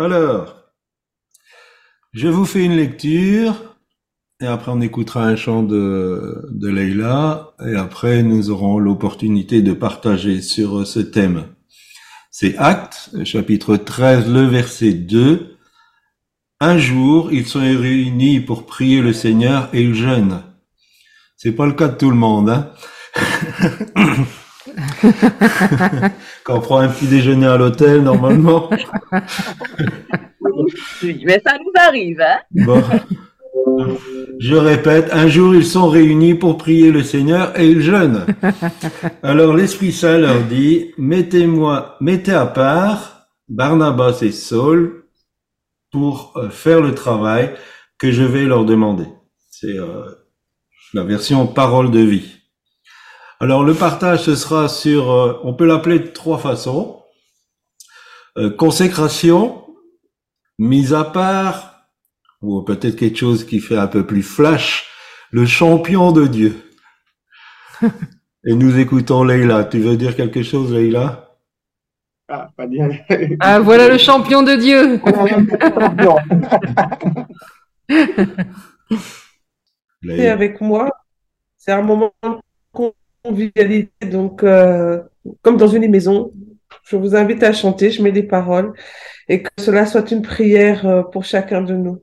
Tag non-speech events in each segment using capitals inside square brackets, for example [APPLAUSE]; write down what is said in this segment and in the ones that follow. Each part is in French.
Alors, je vous fais une lecture et après on écoutera un chant de, de Leïla et après nous aurons l'opportunité de partager sur ce thème. C'est Actes, chapitre 13, le verset 2. Un jour, ils sont réunis pour prier le Seigneur et ils jeûnent. C'est pas le cas de tout le monde, hein. [LAUGHS] [LAUGHS] Quand on prend un petit déjeuner à l'hôtel, normalement. [LAUGHS] Mais ça nous arrive, hein. Bon. Je répète, un jour ils sont réunis pour prier le Seigneur et ils jeûnent. Alors l'Esprit Saint leur dit, mettez-moi, mettez à part Barnabas et Saul pour euh, faire le travail que je vais leur demander. C'est euh, la version parole de vie. Alors le partage, ce sera sur, euh, on peut l'appeler de trois façons. Euh, consécration, mise à part, ou peut-être quelque chose qui fait un peu plus flash, le champion de Dieu. [LAUGHS] Et nous écoutons Leïla. Tu veux dire quelque chose, Leïla? Ah, pas bien. Ah, voilà le champion de Dieu. [LAUGHS] Et [LAUGHS] Leïla. avec moi, c'est un moment de Donc, euh, comme dans une maison, je vous invite à chanter, je mets des paroles et que cela soit une prière euh, pour chacun de nous.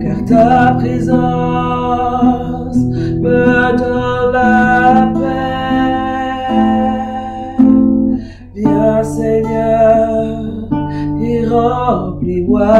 Car ta présence me donne la paix. Viens Seigneur et remplis-moi.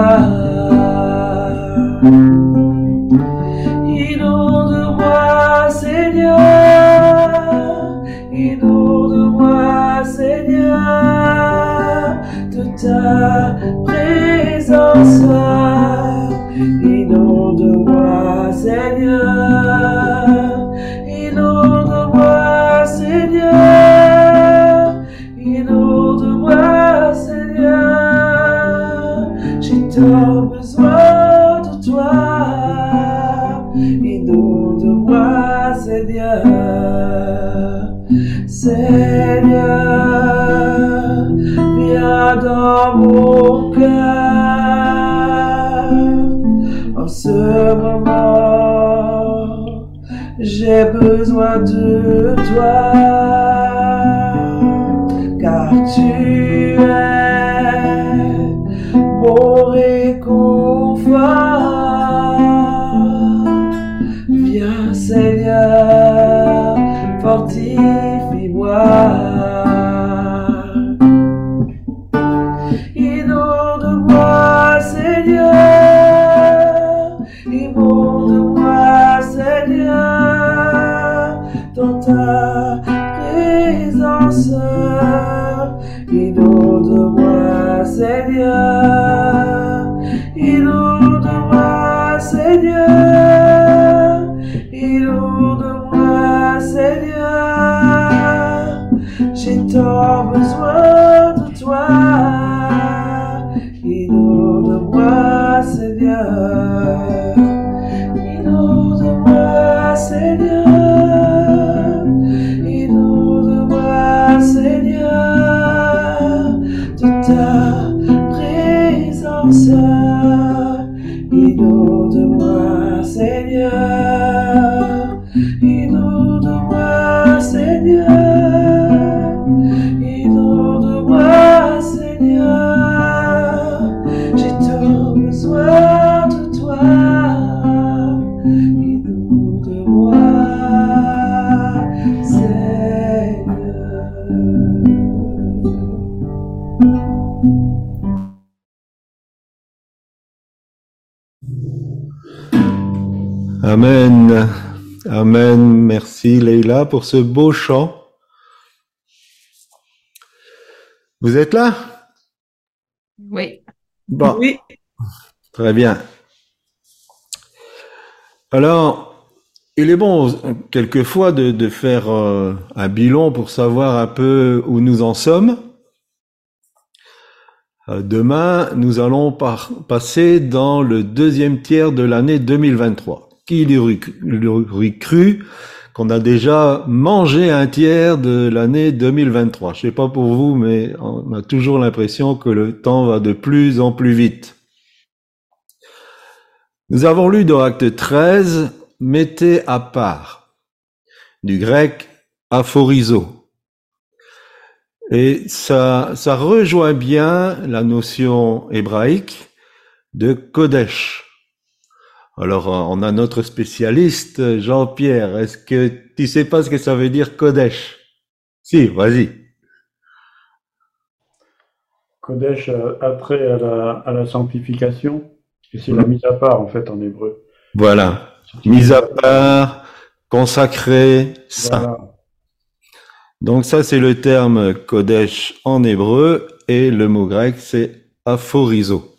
Amen. Amen. Merci Leïla pour ce beau chant. Vous êtes là? Oui. Bon, Oui, très bien. Alors, il est bon quelquefois de, de faire euh, un bilan pour savoir un peu où nous en sommes. Euh, Demain, nous allons par- passer dans le deuxième tiers de l'année 2023. Qui cru- l'aurait cru qu'on a déjà mangé un tiers de l'année 2023 Je sais pas pour vous, mais on a toujours l'impression que le temps va de plus en plus vite. Nous avons lu dans Acte 13, mettez à part, du grec aphorizo. Et ça, ça rejoint bien la notion hébraïque de Kodesh. Alors, euh, on a notre spécialiste, Jean-Pierre. Est-ce que tu sais pas ce que ça veut dire Kodesh? Si, vas-y. Kodesh a attrait à la, à la sanctification, et c'est la mise à part en fait en hébreu. Voilà. Mise à part, consacré, saint. Voilà. Donc ça, c'est le terme Kodesh en hébreu et le mot grec, c'est aphorizo.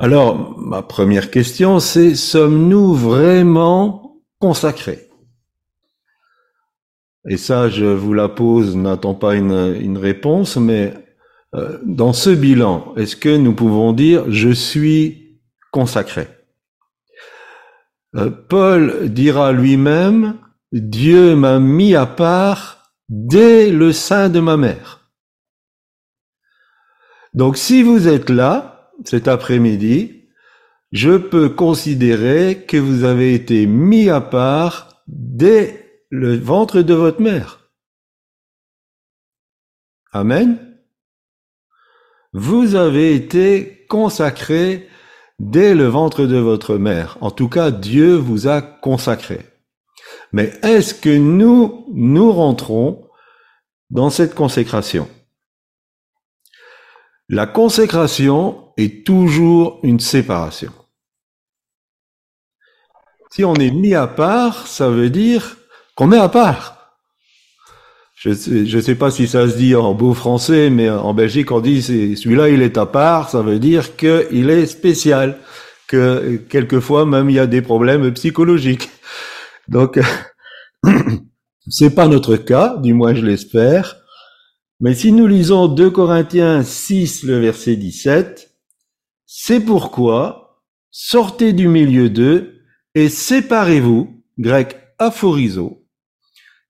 Alors, ma première question, c'est sommes-nous vraiment consacrés? Et ça, je vous la pose, n'attends pas une, réponse, mais euh, dans ce bilan, est-ce que nous pouvons dire je suis consacré? Euh, Paul dira lui-même Dieu m'a mis à part dès le sein de ma mère. Donc si vous êtes là cet après-midi, je peux considérer que vous avez été mis à part dès le ventre de votre mère. Amen. Vous avez été consacré dès le ventre de votre mère. En tout cas, Dieu vous a consacré. Mais est-ce que nous, nous rentrons dans cette consécration? La consécration est toujours une séparation. Si on est mis à part, ça veut dire qu'on est à part. Je je sais pas si ça se dit en beau français, mais en Belgique on dit celui-là il est à part, ça veut dire qu'il est spécial, que quelquefois même il y a des problèmes psychologiques. Donc, [CLEARS THROAT] c'est pas notre cas, du moins je l'espère. Mais si nous lisons 2 Corinthiens 6, le verset 17, c'est pourquoi sortez du milieu d'eux et séparez-vous, grec aphorizo,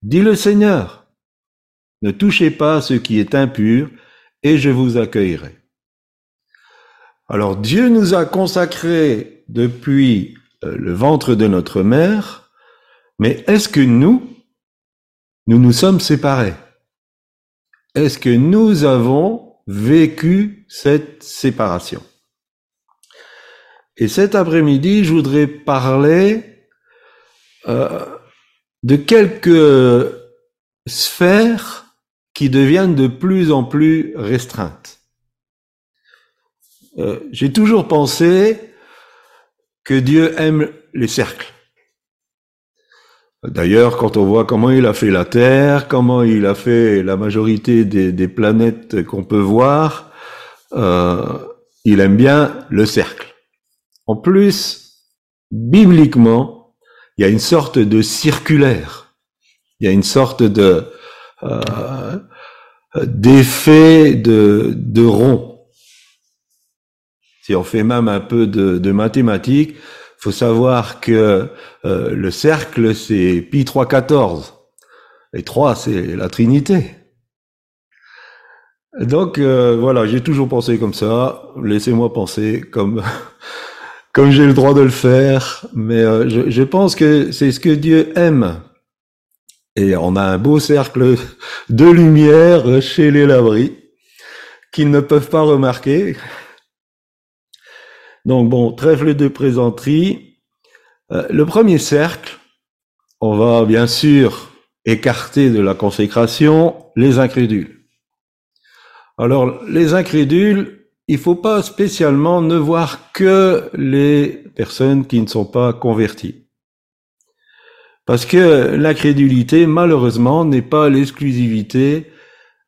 dit le Seigneur. Ne touchez pas ce qui est impur et je vous accueillerai. Alors Dieu nous a consacrés depuis euh, le ventre de notre mère, mais est-ce que nous, nous nous sommes séparés? Est-ce que nous avons vécu cette séparation? Et cet après-midi, je voudrais parler euh, de quelques sphères qui deviennent de plus en plus restreintes. Euh, J'ai toujours pensé que Dieu aime les cercles. D'ailleurs, quand on voit comment il a fait la Terre, comment il a fait la majorité des, planètes qu'on peut voir, euh, il aime bien le cercle. En plus, bibliquement, il y a une sorte de circulaire. Il y a une sorte de euh, d'effet de, rond. Si on fait même un peu de mathématiques, faut savoir que euh, le cercle, c'est pi 3,14. Et 3, c'est la Trinité. Donc euh, voilà, j'ai toujours pensé comme ça. Laissez-moi penser comme [LAUGHS] comme j'ai le droit de le faire. Mais euh, je, je pense que c'est ce que Dieu aime. Et on a un beau cercle de lumière chez les labris qu'ils ne peuvent pas remarquer. Donc bon, trêve de présenterie. Euh, le premier cercle, on va bien sûr écarter de la consécration les incrédules. Alors les incrédules, il faut pas spécialement ne voir que les personnes qui ne sont pas converties. Parce que l'incrédulité, malheureusement, n'est pas l'exclusivité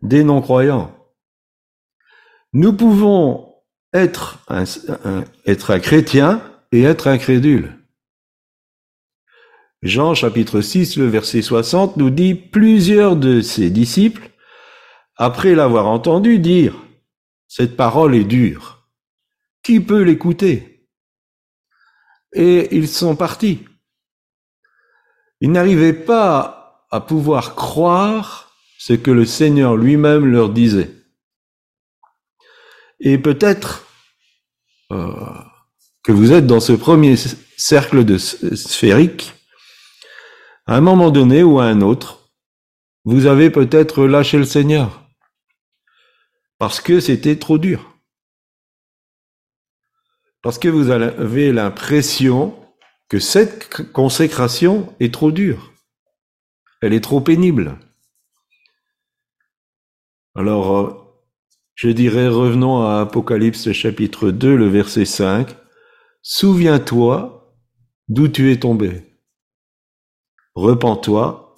des non-croyants. Nous pouvons être un, être un chrétien et être incrédule. Jean chapitre 6, le verset 60 nous dit, plusieurs de ses disciples, après l'avoir entendu dire, cette parole est dure, qui peut l'écouter? Et ils sont partis. Ils n'arrivaient pas à pouvoir croire ce que le Seigneur lui-même leur disait. Et peut-être euh, que vous êtes dans ce premier cercle de sphérique, à un moment donné ou à un autre, vous avez peut-être lâché le Seigneur parce que c'était trop dur. Parce que vous avez l'impression que cette consécration est trop dure. Elle est trop pénible. Alors, euh, je dirais, revenons à Apocalypse chapitre 2, le verset 5. Souviens-toi d'où tu es tombé. Repends-toi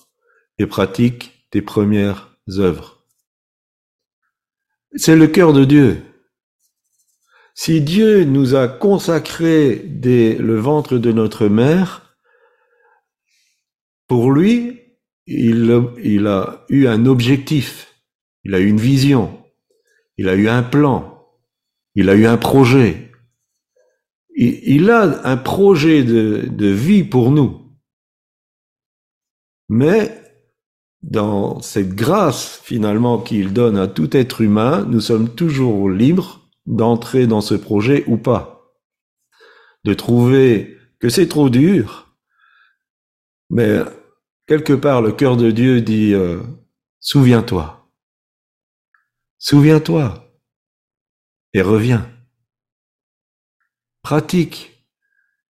et pratique tes premières œuvres. C'est le cœur de Dieu. Si Dieu nous a consacré dès le ventre de notre mère, pour lui, il, il a eu un objectif, il a eu une vision, il a eu un plan, il a eu un projet. Il, a un projet de, de vie pour nous. Mais dans cette grâce finalement qu'il donne à tout être humain, nous sommes toujours libres d'entrer dans ce projet ou pas. De trouver que c'est trop dur, mais quelque part le cœur de Dieu dit euh, souviens-toi, souviens-toi et reviens. Pratique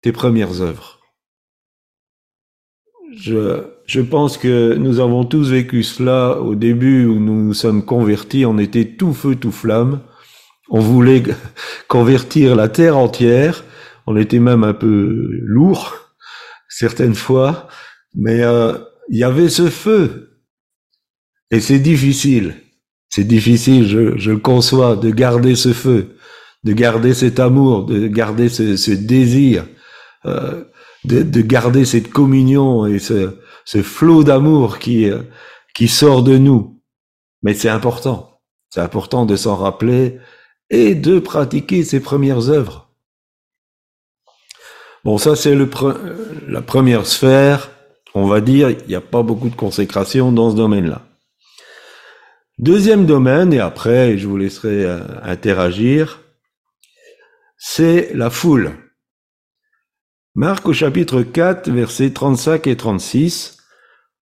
tes premières œuvres. Je, pense que nous avons tous vécu cela au début où nous nous sommes convertis, on était tout feu, tout flamme. On voulait [LAUGHS] convertir la terre entière. On était même un peu lourd certaines fois, mais euh, il y avait ce feu. Et c'est difficile. C'est difficile, je, conçois, de garder ce feu, de garder cet amour, de garder ce, désir, euh, de, de, garder cette communion et ce, flot d'amour qui, euh, qui sort de nous. Mais c'est important. C'est important de s'en rappeler et de pratiquer ses premières œuvres. Bon, ça c'est la première sphère. On va dire, il n'y a pas beaucoup de consécration dans ce domaine-là. Deuxième domaine, et après je vous laisserai euh, interagir, c'est la foule. Marc au chapitre 4, versets 35 et 36.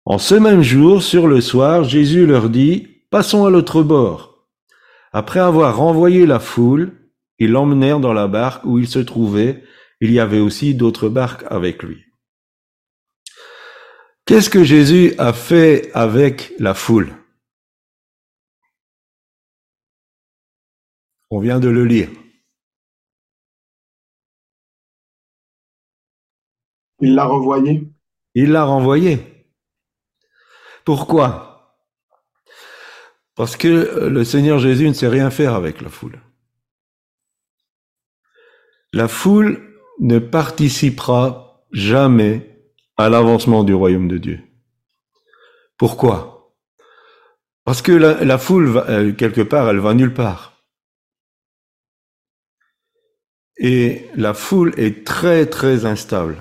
En ce même jour, sur le soir, Jésus leur dit, Passons à l'autre bord. Après avoir renvoyé la foule, ils l'emmenèrent dans la barque où il se trouvait. Il y avait aussi d'autres barques avec lui. Qu'est-ce que Jésus a fait avec la foule? On vient de le lire. Il l'a renvoyé. Il l'a renvoyé. Pourquoi? Parce que le Seigneur Jésus ne sait rien faire avec la foule. La foule ne participera jamais à l'avancement du royaume de Dieu. Pourquoi? Parce que la, la foule, va, elle, quelque part, elle va nulle part. Et la foule est très très instable.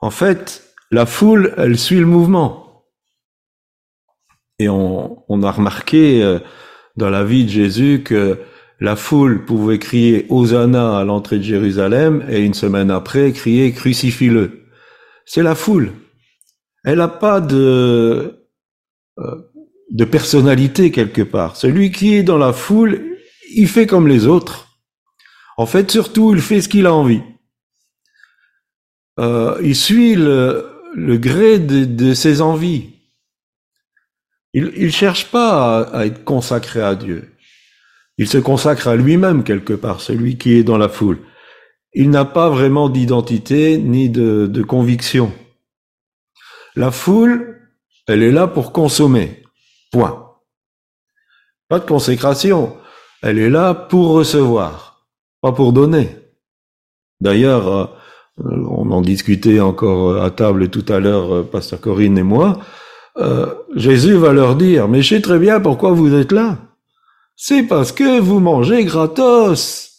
En fait, la foule, elle suit le mouvement. Et on, a remarqué euh, dans la vie de Jésus que la foule pouvait crier Hosanna à l'entrée de Jérusalem et une semaine après crier Crucifie-le. C'est la foule. Elle n'a pas de, euh, de personnalité quelque part. Celui qui est dans la foule, il fait comme les autres. En fait, surtout, il fait ce qu'il a envie. Euh, il suit le, le gré de, ses envies. Il ne cherche pas à, à, être consacré à Dieu. Il se consacre à lui-même quelque part, celui qui est dans la foule. Il n'a pas vraiment d'identité ni de, de conviction. La foule, elle est là pour consommer. Point. Pas de consécration. Elle est là pour recevoir, pas pour donner. D'ailleurs, euh, on en discutait encore à table tout à l'heure, euh, Pasteur Corinne et moi. Euh, Jésus va leur dire, mais je sais très bien pourquoi vous êtes là. C'est parce que vous mangez gratos.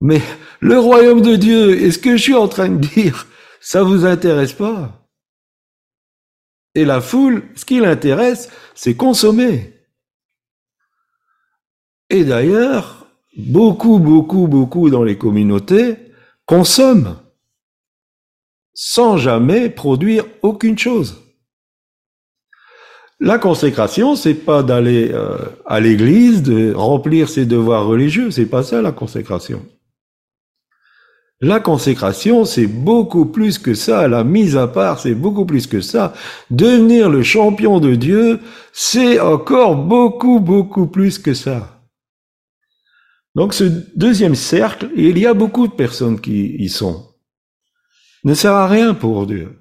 Mais le royaume de Dieu, est-ce que je suis en train de dire, ça vous intéresse pas? Et la foule, ce qui l'intéresse, c'est consommer. Et d'ailleurs, beaucoup, beaucoup, beaucoup dans les communautés consomment sans jamais produire aucune chose. La consécration, c'est pas d'aller euh, à l'église, de remplir ses devoirs religieux, c'est pas ça la consécration. La consécration, c'est beaucoup plus que ça. La mise à part, c'est beaucoup plus que ça. Devenir le champion de Dieu, c'est encore beaucoup, beaucoup plus que ça. Donc ce deuxième cercle, il y a beaucoup de personnes qui y sont, ne sert à rien pour Dieu.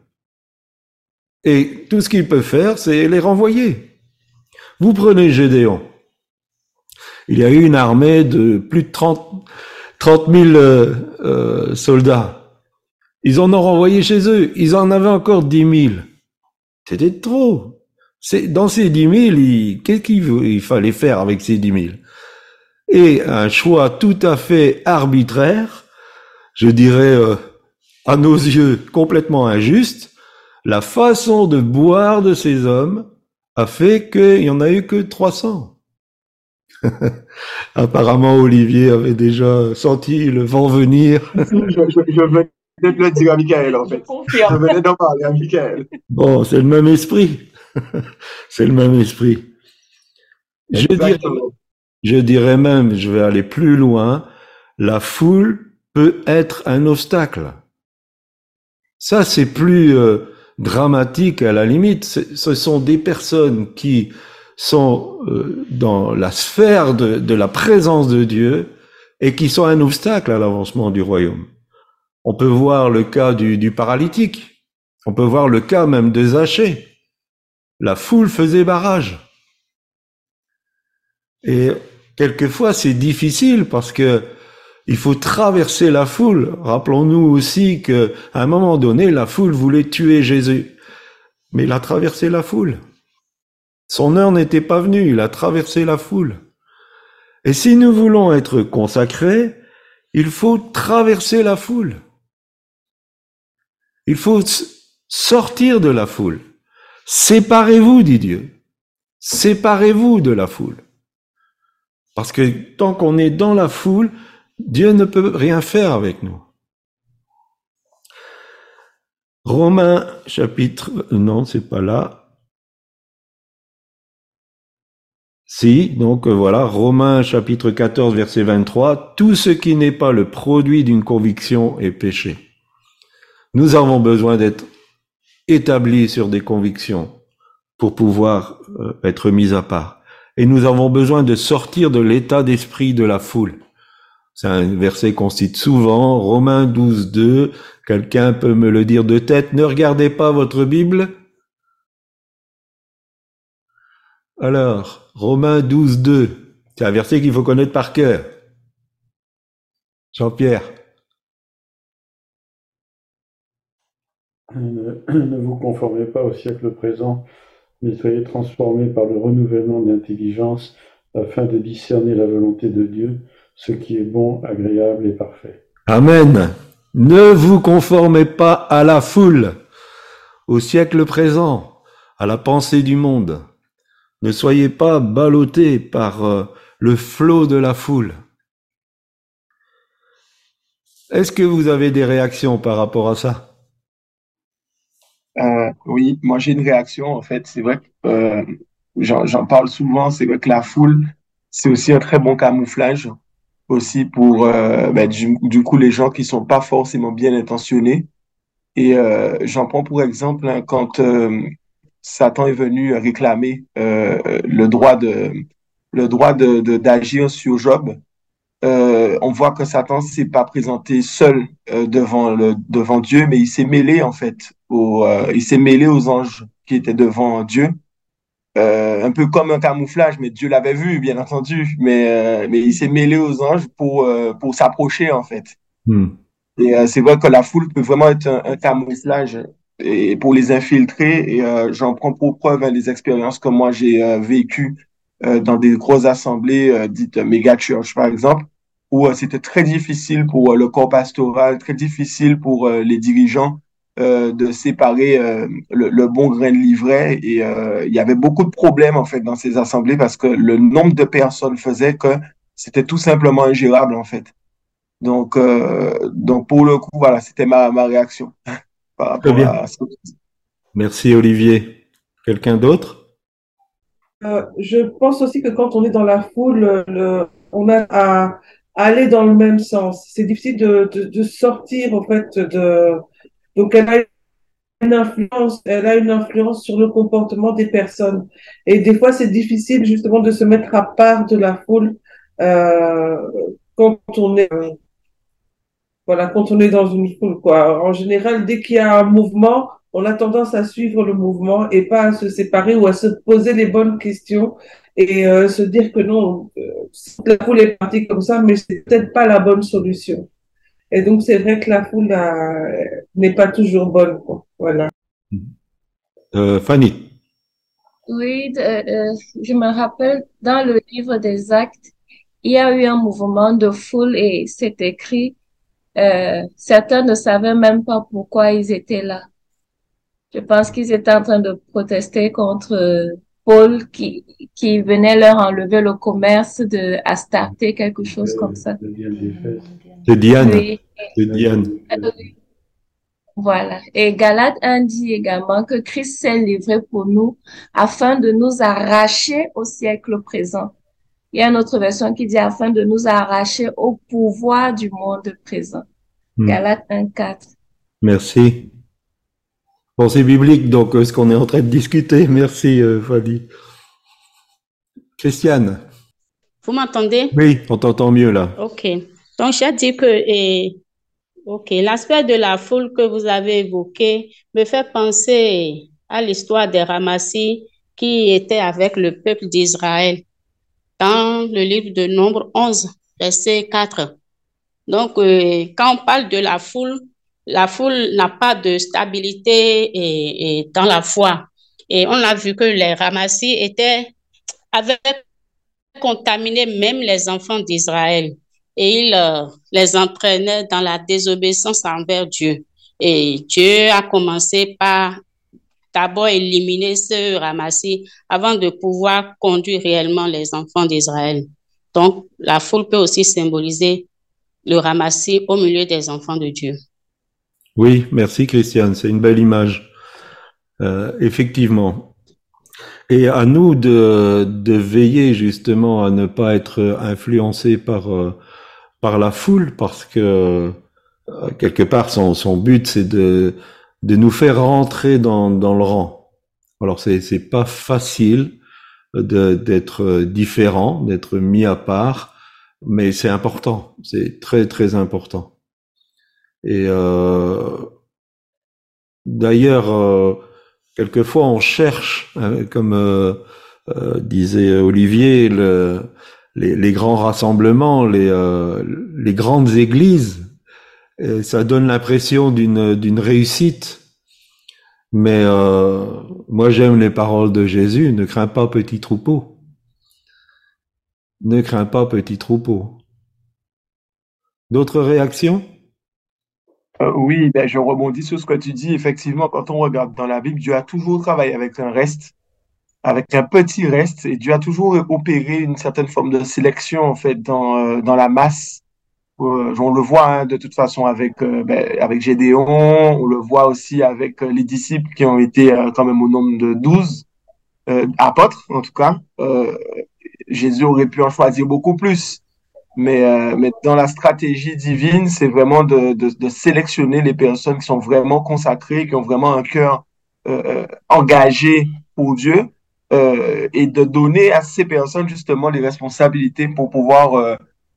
Et tout ce qu'il peut faire, c'est les renvoyer. Vous prenez Gédéon. Il y a eu une armée de plus de 30, 30 000 euh, euh, soldats. Ils en ont renvoyé chez eux. Ils en avaient encore 10 000. C'était trop. Dans ces 10 000, qu'est-ce qu'il fallait faire avec ces 10 000 et un choix tout à fait arbitraire, je dirais euh, à nos yeux complètement injuste, la façon de boire de ces hommes a fait qu'il n'y en a eu que 300. [LAUGHS] Apparemment, Olivier avait déjà senti le vent venir. [LAUGHS] je, venais de le dire à Michael, en fait. Je venais d'en parler à Michael. Bon, c'est le même esprit. [LAUGHS] c'est le même esprit. Je dirais, je dirais même, je vais aller plus loin, la foule peut être un obstacle. Ça, c'est plus euh, dramatique à la limite. Ce sont des personnes qui sont euh, dans la sphère de, la présence de Dieu et qui sont un obstacle à l'avancement du royaume. On peut voir le cas du, du paralytique. On peut voir le cas même de Zachée. La foule faisait barrage. Et quelquefois c'est difficile parce que il faut traverser la foule. Rappelons-nous aussi que à un moment donné, la foule voulait tuer Jésus, mais il a traversé la foule. Son heure n'était pas venue, il a traversé la foule. Et si nous voulons être consacrés, il faut traverser la foule. Il faut sortir de la foule. Séparez-vous, dit Dieu. Séparez-vous de la foule. Parce que tant qu'on est dans la foule, Dieu ne peut rien faire avec nous. Romains chapitre, non, c'est pas là. Si, donc voilà, Romains chapitre 14 verset 23, tout ce qui n'est pas le produit d'une conviction est péché. Nous avons besoin d'être établis sur des convictions pour pouvoir euh, être mis à part et nous avons besoin de sortir de l'état d'esprit de la foule. C'est un verset qu'on cite souvent, Romains 12, 2. Quelqu'un peut me le dire de tête. Ne regardez pas votre Bible. Alors, Romains 12, 2. C'est un verset qu'il faut connaître par cœur. Jean-Pierre. Ne [CLEARS THROAT] vous conformez pas au siècle présent, mais soyez transformés par le renouvellement de l'intelligence afin de discerner la volonté de Dieu, ce qui est bon, agréable et parfait. Amen. Ne vous conformez pas à la foule, au siècle présent, à la pensée du monde. Ne soyez pas ballottés par euh, le flot de la foule. Est-ce que vous avez des réactions par rapport à ça? Euh, oui, moi j'ai une réaction en fait. C'est vrai que euh, j'en parle souvent. C'est vrai que la foule, c'est aussi un très bon camouflage aussi pour euh, ben, du, coup les gens qui sont pas forcément bien intentionnés. Et euh, j'en prends pour exemple hein, quand Satan est venu réclamer le droit de le droit de d'agir sur Job. Euh, on voit que Satan s'est pas présenté seul euh, devant le devant Dieu, mais il s'est mêlé en fait, au, euh, il s'est mêlé aux anges qui étaient devant Dieu. un peu comme un camouflage, mais Dieu l'avait vu, bien entendu, mais, mais il s'est mêlé aux anges pour, pour s'approcher, en fait. Hmm. Et c'est vrai que la foule peut vraiment être un, camouflage et pour les infiltrer. Et j'en prends pour preuve hein, les expériences que moi j'ai vécues dans des grosses assemblées dites méga church, par exemple où euh, c'était très difficile pour euh, le corps pastoral, très difficile pour euh, les dirigeants de séparer le, bon grain de livret. Et il y avait beaucoup de problèmes en fait dans ces assemblées parce que le nombre de personnes faisait que c'était tout simplement ingérable en fait. Donc, donc pour le coup, voilà, c'était ma, ma réaction [LAUGHS] par rapport à ça. Merci Olivier. Quelqu'un d'autre? Je pense aussi que quand on est dans la foule, le, on a à aller dans le même sens. C'est difficile de, de, de, sortir, en fait, de, donc elle a une influence, elle a une influence sur le comportement des personnes. Et des fois, c'est difficile, justement, de se mettre à part de la foule, euh, quand on est, voilà, quand on est dans une foule, quoi. En général, dès qu'il y a un mouvement, on a tendance à suivre le mouvement et pas à se séparer ou à se poser les bonnes questions et euh, se dire que non, euh, la foule est partie comme ça, mais c'est peut-être pas la bonne solution. Et donc c'est vrai que la foule n'est pas toujours bonne, quoi. Voilà. Euh, Fanny. Oui, je me rappelle dans le livre des Actes, il y a eu un mouvement de foule et c'est écrit. certains ne savaient même pas pourquoi ils étaient là. Je pense qu'ils étaient en train de protester contre euh, Paul qui, qui venait leur enlever le commerce de Astarté, quelque chose comme ça. De Diane. De Diane. Voilà. Et Galate 1 dit également que Christ s'est livré pour nous afin de nous arracher au siècle présent. Il y a une autre version qui dit afin de nous arracher au pouvoir du monde présent. Hmm. Galate 1, 4. Merci. Pensée biblique, donc, euh, ce qu'on est en train de discuter. [LAUGHS] Merci, euh, Fadi. Christiane. Vous m'entendez? Oui, on t'entend mieux là. Ok. Donc, j'ai dit que ok, l'aspect de la foule que vous avez évoqué me fait penser à l'histoire des ramassis qui étaient avec le peuple d'Israël dans le livre de Nombre 11, verset 4. Donc, euh, quand on parle de la foule, la foule n'a pas de stabilité et, dans la foi. Et on a vu que les ramassis étaient, avaient contaminé même les enfants d'Israël. Et ils euh, les entraînaient dans la désobéissance envers Dieu. Et Dieu a commencé par d'abord éliminer ce ramassis avant de pouvoir conduire réellement les enfants d'Israël. Donc, la foule peut aussi symboliser le ramassis au milieu des enfants de Dieu. Oui, merci Christiane, c'est une belle image. Euh, effectivement. Et à nous de, veiller justement à ne pas être influencé par, euh, par la foule, parce que euh, quelque part son, son but c'est de, de nous faire rentrer dans, dans le rang. Alors c'est c'est pas facile d'être différent, d'être mis à part, mais c'est important, c'est très très important. Et euh, d'ailleurs, euh, quelquefois on cherche, hein, comme euh, disait Olivier, le, les, grands rassemblements, les, grandes églises, ça donne l'impression d'une réussite. Mais moi j'aime les paroles de Jésus, ne crains pas petit troupeau. Ne crains pas petit troupeau. D'autres réactions? Euh, oui, ben, je rebondis sur ce que tu dis. Effectivement, quand on regarde dans la Bible, Dieu a toujours travaillé avec un reste, avec un petit reste, et Dieu a toujours opéré une certaine forme de sélection, en fait, dans, euh, dans la masse. Euh, on le voit hein, de toute façon avec, ben, avec Gédéon, on le voit aussi avec les disciples qui ont été quand même au nombre de douze apôtres, en tout cas. Jésus aurait pu en choisir beaucoup plus. Mais, euh, mais dans la stratégie divine, c'est vraiment de, de, de, sélectionner les personnes qui sont vraiment consacrées, qui ont vraiment un cœur euh, euh engagé pour Dieu, euh, et de donner à ces personnes justement les responsabilités pour pouvoir, euh,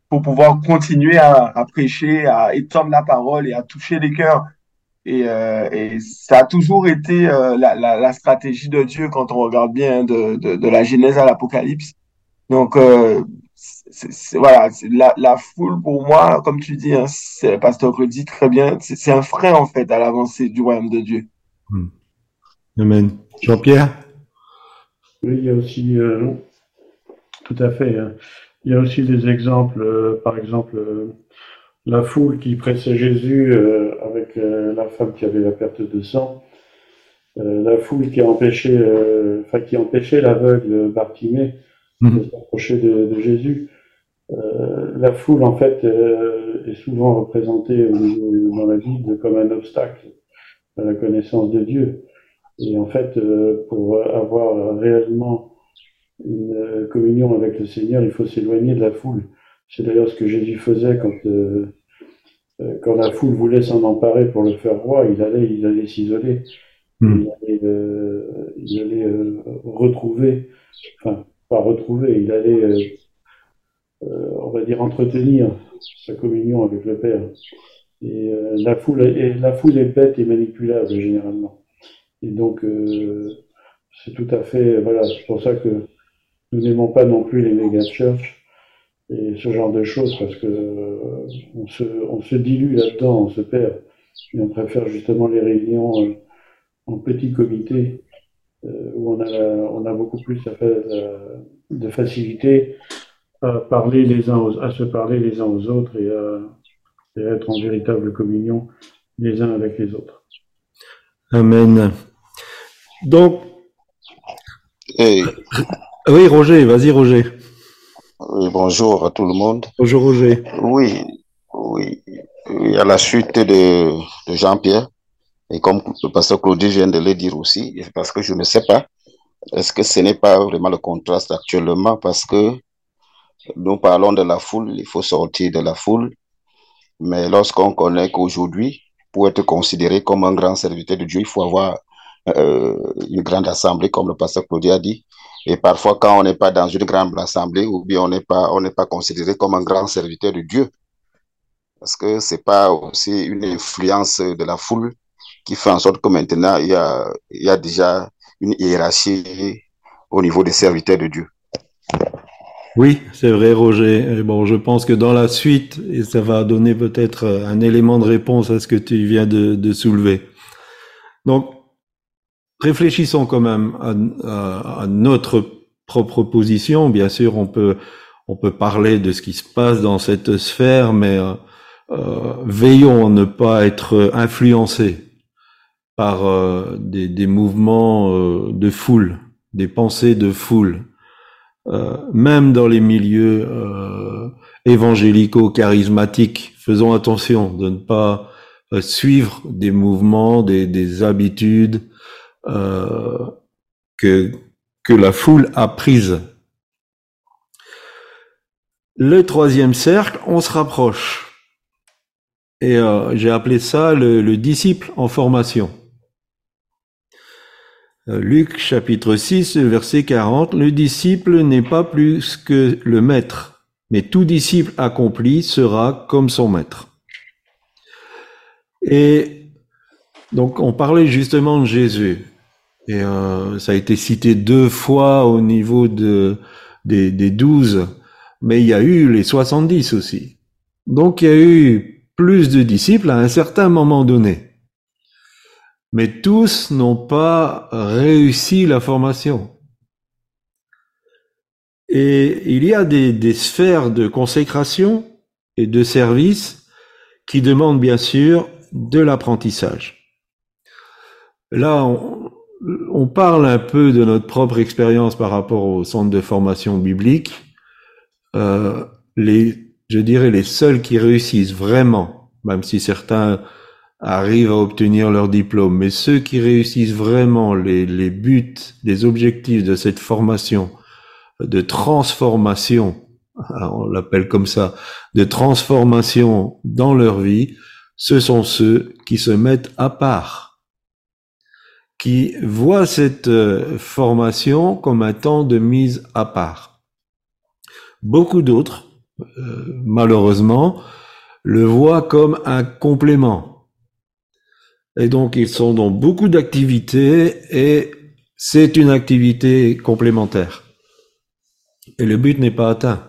pour pouvoir continuer à, à, prêcher, à étendre la parole et à toucher les cœurs. Et, euh, et ça a toujours été la, la, la, stratégie de Dieu quand on regarde bien de, de, de, la Genèse à l'Apocalypse. Donc, euh, c'est, voilà, la, la, foule pour moi, comme tu dis, hein, c'est, Pasteur le dit très bien, c'est, un frein en fait à l'avancée du royaume de Dieu. Hmm. Amen. Jean-Pierre? Oui, il y a aussi, euh, tout à fait, hein. il y a aussi des exemples, euh, par exemple, euh, la foule qui pressait Jésus avec la femme qui avait la perte de sang, la foule qui a empêché, enfin qui empêchait l'aveugle Bartimée de mhm. s'approcher de, de, Jésus. Euh, la foule, en fait, euh, est souvent représentée dans la Bible comme un obstacle à la connaissance de Dieu. Et en fait, euh, pour avoir réellement une communion avec le Seigneur, il faut s'éloigner de la foule. C'est d'ailleurs ce que Jésus faisait quand, quand la foule voulait s'en emparer pour le faire roi. Il allait, il allait s'isoler. Mhm. Il allait, il allait retrouver, enfin, pas retrouver, il allait, euh, euh, on va dire, entretenir sa communion avec le Père. Et euh, la foule, est, la foule est bête et manipulable généralement. Et donc, c'est tout à fait, voilà, c'est pour ça que nous n'aimons pas non plus les méga church et ce genre de choses parce que on, se, on se dilue là-dedans, on se perd. Et on préfère justement les réunions en petit comité euh, où on a, on a beaucoup plus euh, de facilité à parler les uns à se parler les uns aux autres et à, être en véritable communion les uns avec les autres. Amen. Donc, oui, Roger, vas-y, Roger. Oui, bonjour à tout le monde. Bonjour, Roger. Oui, oui, oui à la suite de, de Jean-Pierre, et comme le pasteur Claudie vient de le dire aussi, parce que je ne sais pas, est-ce que ce n'est pas vraiment le contraste actuellement? Parce que nous parlons de la foule, il faut sortir de la foule, mais lorsqu'on connaît qu'aujourd'hui, pour être considéré comme un grand serviteur de Dieu, il faut avoir euh, une grande assemblée, comme le pasteur Claudie a dit. Et parfois, quand on n'est pas dans une grande assemblée, ou bien on n'est pas, on n'est pas considéré comme un grand serviteur de Dieu, parce que c'est pas aussi une influence de la foule qui fait en sorte que maintenant, il y a, il y a déjà une hiérarchie au niveau des serviteurs de Dieu. Oui, c'est vrai, Roger. bon, je pense que dans la suite, ça va donner peut-être un élément de réponse à ce que tu viens de, de soulever. Donc, réfléchissons quand même à, à, notre propre position. Bien sûr, on peut, on peut parler de ce qui se passe dans cette sphère, mais euh, euh veillons à ne pas être influencés par euh, des, mouvements euh, de foule, des pensées de foule, euh, même dans les milieux évangélicaux charismatiques. Faisons attention de ne pas suivre des mouvements, des, des habitudes que que la foule a prises. Le troisième cercle, on se rapproche. Et j'ai appelé ça le disciple en formation. Euh, Luc chapitre 6, verset 40, le disciple n'est pas plus que le maître, mais tout disciple accompli sera comme son maître. Et donc on parlait justement de Jésus. Et euh, ça a été cité deux fois au niveau de, des, 12, mais il y a eu les 70 aussi. Donc il y a eu plus de disciples à un certain moment donné mais tous n'ont pas réussi la formation. Et il y a des, sphères de consécration et de service qui demandent bien sûr de l'apprentissage. Là, on, on, parle un peu de notre propre expérience par rapport au centre de formation biblique. Euh, les, je dirais les seuls qui réussissent vraiment, même si certains arrivent à obtenir leur diplôme, mais ceux qui réussissent vraiment les, les buts, les objectifs de cette formation, de transformation, on l'appelle comme ça, de transformation dans leur vie, ce sont ceux qui se mettent à part, qui voient cette euh, formation comme un temps de mise à part. Beaucoup d'autres, euh, malheureusement, le voient comme un complément Et donc, ils sont dans beaucoup d'activités et c'est une activité complémentaire. Et le but n'est pas atteint.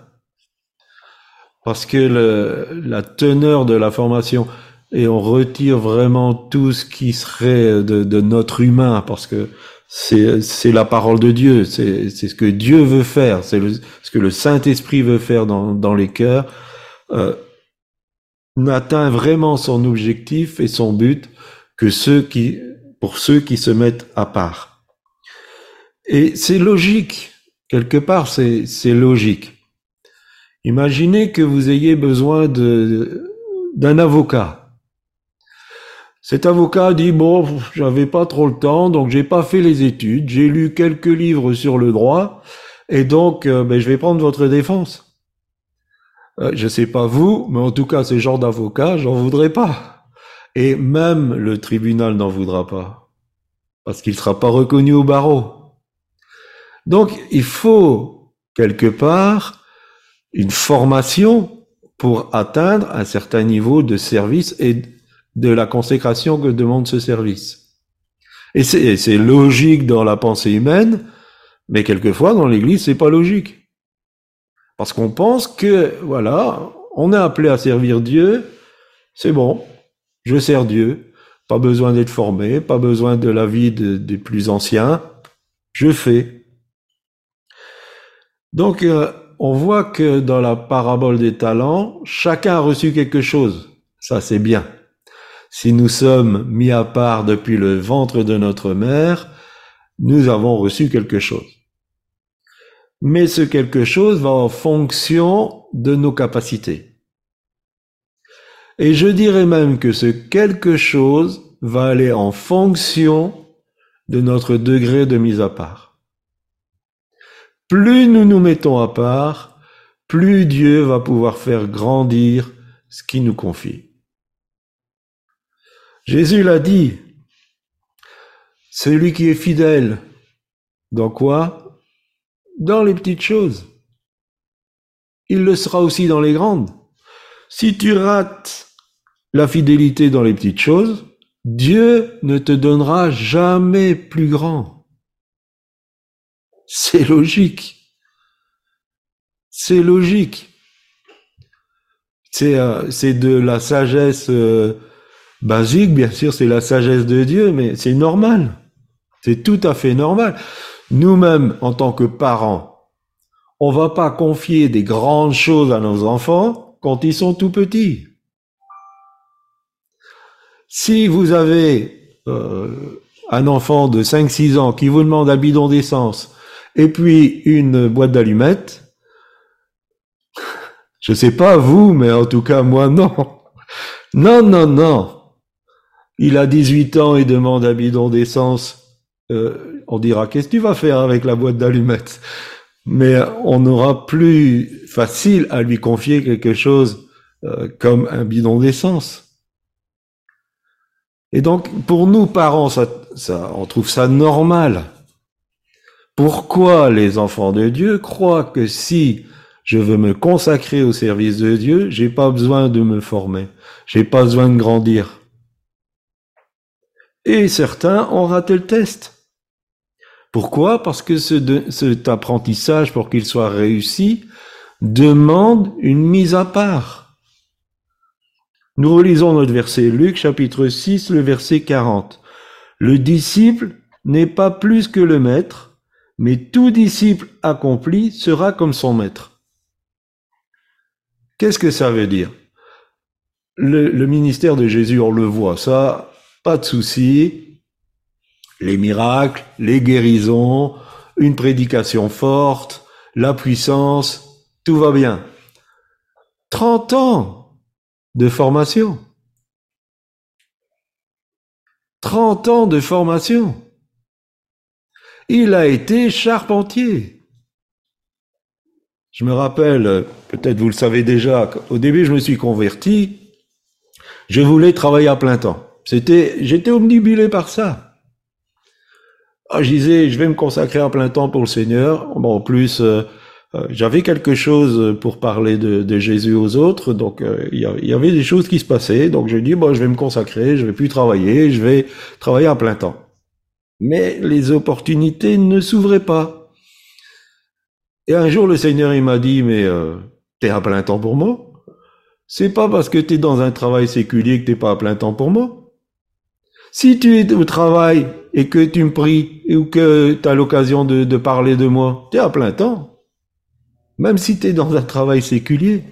Parce que le, la teneur de la formation, et on retire vraiment tout ce qui serait de, de notre humain, parce que c'est, la parole de Dieu, c'est, ce que Dieu veut faire, c'est ce que le Saint-Esprit veut faire dans, dans les cœurs, euh, n'atteint vraiment son objectif et son but que ceux qui, pour ceux qui se mettent à part. Et c'est logique, quelque part, c'est, logique. Imaginez que vous ayez besoin d'un avocat. Cet avocat dit bon, j'avais pas trop le temps, donc j'ai pas fait les études, j'ai lu quelques livres sur le droit, et donc euh, ben, je vais prendre votre défense. Euh, je sais pas vous, mais en tout cas ce genre d'avocat, j'en voudrais pas. Et même le tribunal n'en voudra pas, parce qu'il sera pas reconnu au barreau. Donc il faut quelque part une formation pour atteindre un certain niveau de service et de la consécration que demande ce service. Et c'est logique dans la pensée humaine, mais quelquefois dans l'Église c'est pas logique, parce qu'on pense que voilà, on est appelé à servir Dieu, c'est bon, je sers Dieu, pas besoin d'être formé, pas besoin de l'avis de- des plus anciens, je fais. Donc, euh, on voit que dans la parabole des talents, chacun a reçu quelque chose. Ça, c'est bien. Si nous sommes mis à part depuis le ventre de notre mère, nous avons reçu quelque chose. Mais ce quelque chose va en fonction de nos capacités. Et je dirais même que ce quelque chose va aller en fonction de notre degré de mise à part. Plus nous nous mettons à part, plus Dieu va pouvoir faire grandir ce qu'il nous confie. Jésus l'a dit, celui qui est fidèle, dans quoi? Dans les petites choses. Il le sera aussi dans les grandes. Si tu rates la fidélité dans les petites choses, Dieu ne te donnera jamais plus grand. C'est logique. C'est logique. C'est euh, de la sagesse euh, basique, bien sûr, c'est la sagesse de Dieu, mais c'est normal. C'est tout à fait normal. Nous-mêmes, en tant que parents, on va pas confier des grandes choses à nos enfants quand ils sont tout petits. Si vous avez euh, un enfant de 5-6 ans qui vous demande un bidon d'essence et puis une boîte d'allumettes, [LAUGHS] je sais pas vous, mais en tout cas moi non. [LAUGHS] Non, non, non. Il a 18 ans et demande un bidon d'essence. Euh, on dira qu'est-ce que tu vas faire avec la boîte d'allumettes? Mais on aura plus facile à lui confier quelque chose euh, comme un bidon d'essence. Et donc, pour nous, parents, on trouve ça normal. Pourquoi les enfants de Dieu croient que si je veux me consacrer au service de Dieu, j'ai pas besoin de me former, j'ai pas besoin de grandir? Et certains ont raté le test. Pourquoi? Parce que cet apprentissage, pour qu'il soit réussi, demande une mise à part. Nous relisons notre verset Luc chapitre 6, le verset 40. Le disciple n'est pas plus que le maître, mais tout disciple accompli sera comme son maître. Qu'est-ce que ça veut dire? Le, ministère de Jésus, on le voit, ça, pas de souci. Les miracles, les guérisons, une prédication forte, la puissance, tout va bien. 30 ans de formation. 30 ans de formation. Il a été charpentier. Je me rappelle, peut-être vous le savez déjà, au début je me suis converti, je voulais travailler à plein temps. C'était, j'étais omnibulé par ça. Ah, je disais, je vais me consacrer à plein temps pour le Seigneur. Bon, en plus, euh, j'avais quelque chose pour parler de, Jésus aux autres, donc euh, il y, avait des choses qui se passaient, donc j'ai dit bon, je vais me consacrer, je vais plus travailler, je vais travailler à plein temps. Mais les opportunités ne s'ouvraient pas. Et un jour, le Seigneur il m'a dit mais euh, t'es à plein temps pour moi C'est pas parce que t'es dans un travail séculier que t'es pas à plein temps pour moi. Si tu es au travail et que tu me pries ou que tu as l'occasion de, de parler de moi, tu es à plein temps. Même si tu es dans un travail séculier.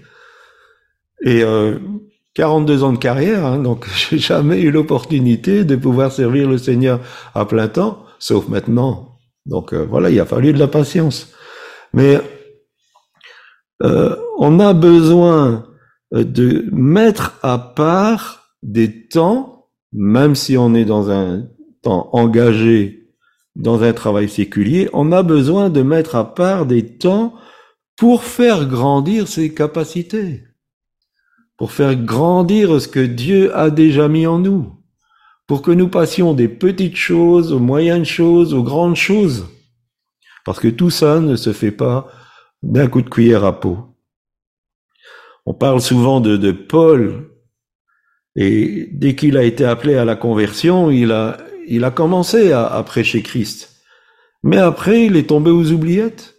Et euh, 42 ans de carrière, hein, donc [LAUGHS] j'ai jamais eu l'opportunité de pouvoir servir le Seigneur à plein temps, sauf maintenant. Donc euh, voilà, il a fallu de la patience. Mais euh, on a besoin de mettre à part des temps, même si on est dans un temps engagé dans un travail séculier, on a besoin de mettre à part des temps pour faire grandir ses capacités, pour faire grandir ce que Dieu a déjà mis en nous, pour que nous passions des petites choses aux moyennes choses, aux grandes choses. Parce que tout ça ne se fait pas d'un coup de cuillère à peau. On parle souvent de, Paul, et dès qu'il a été appelé à la conversion, il a, commencé à prêcher Christ. Mais après, il est tombé aux oubliettes.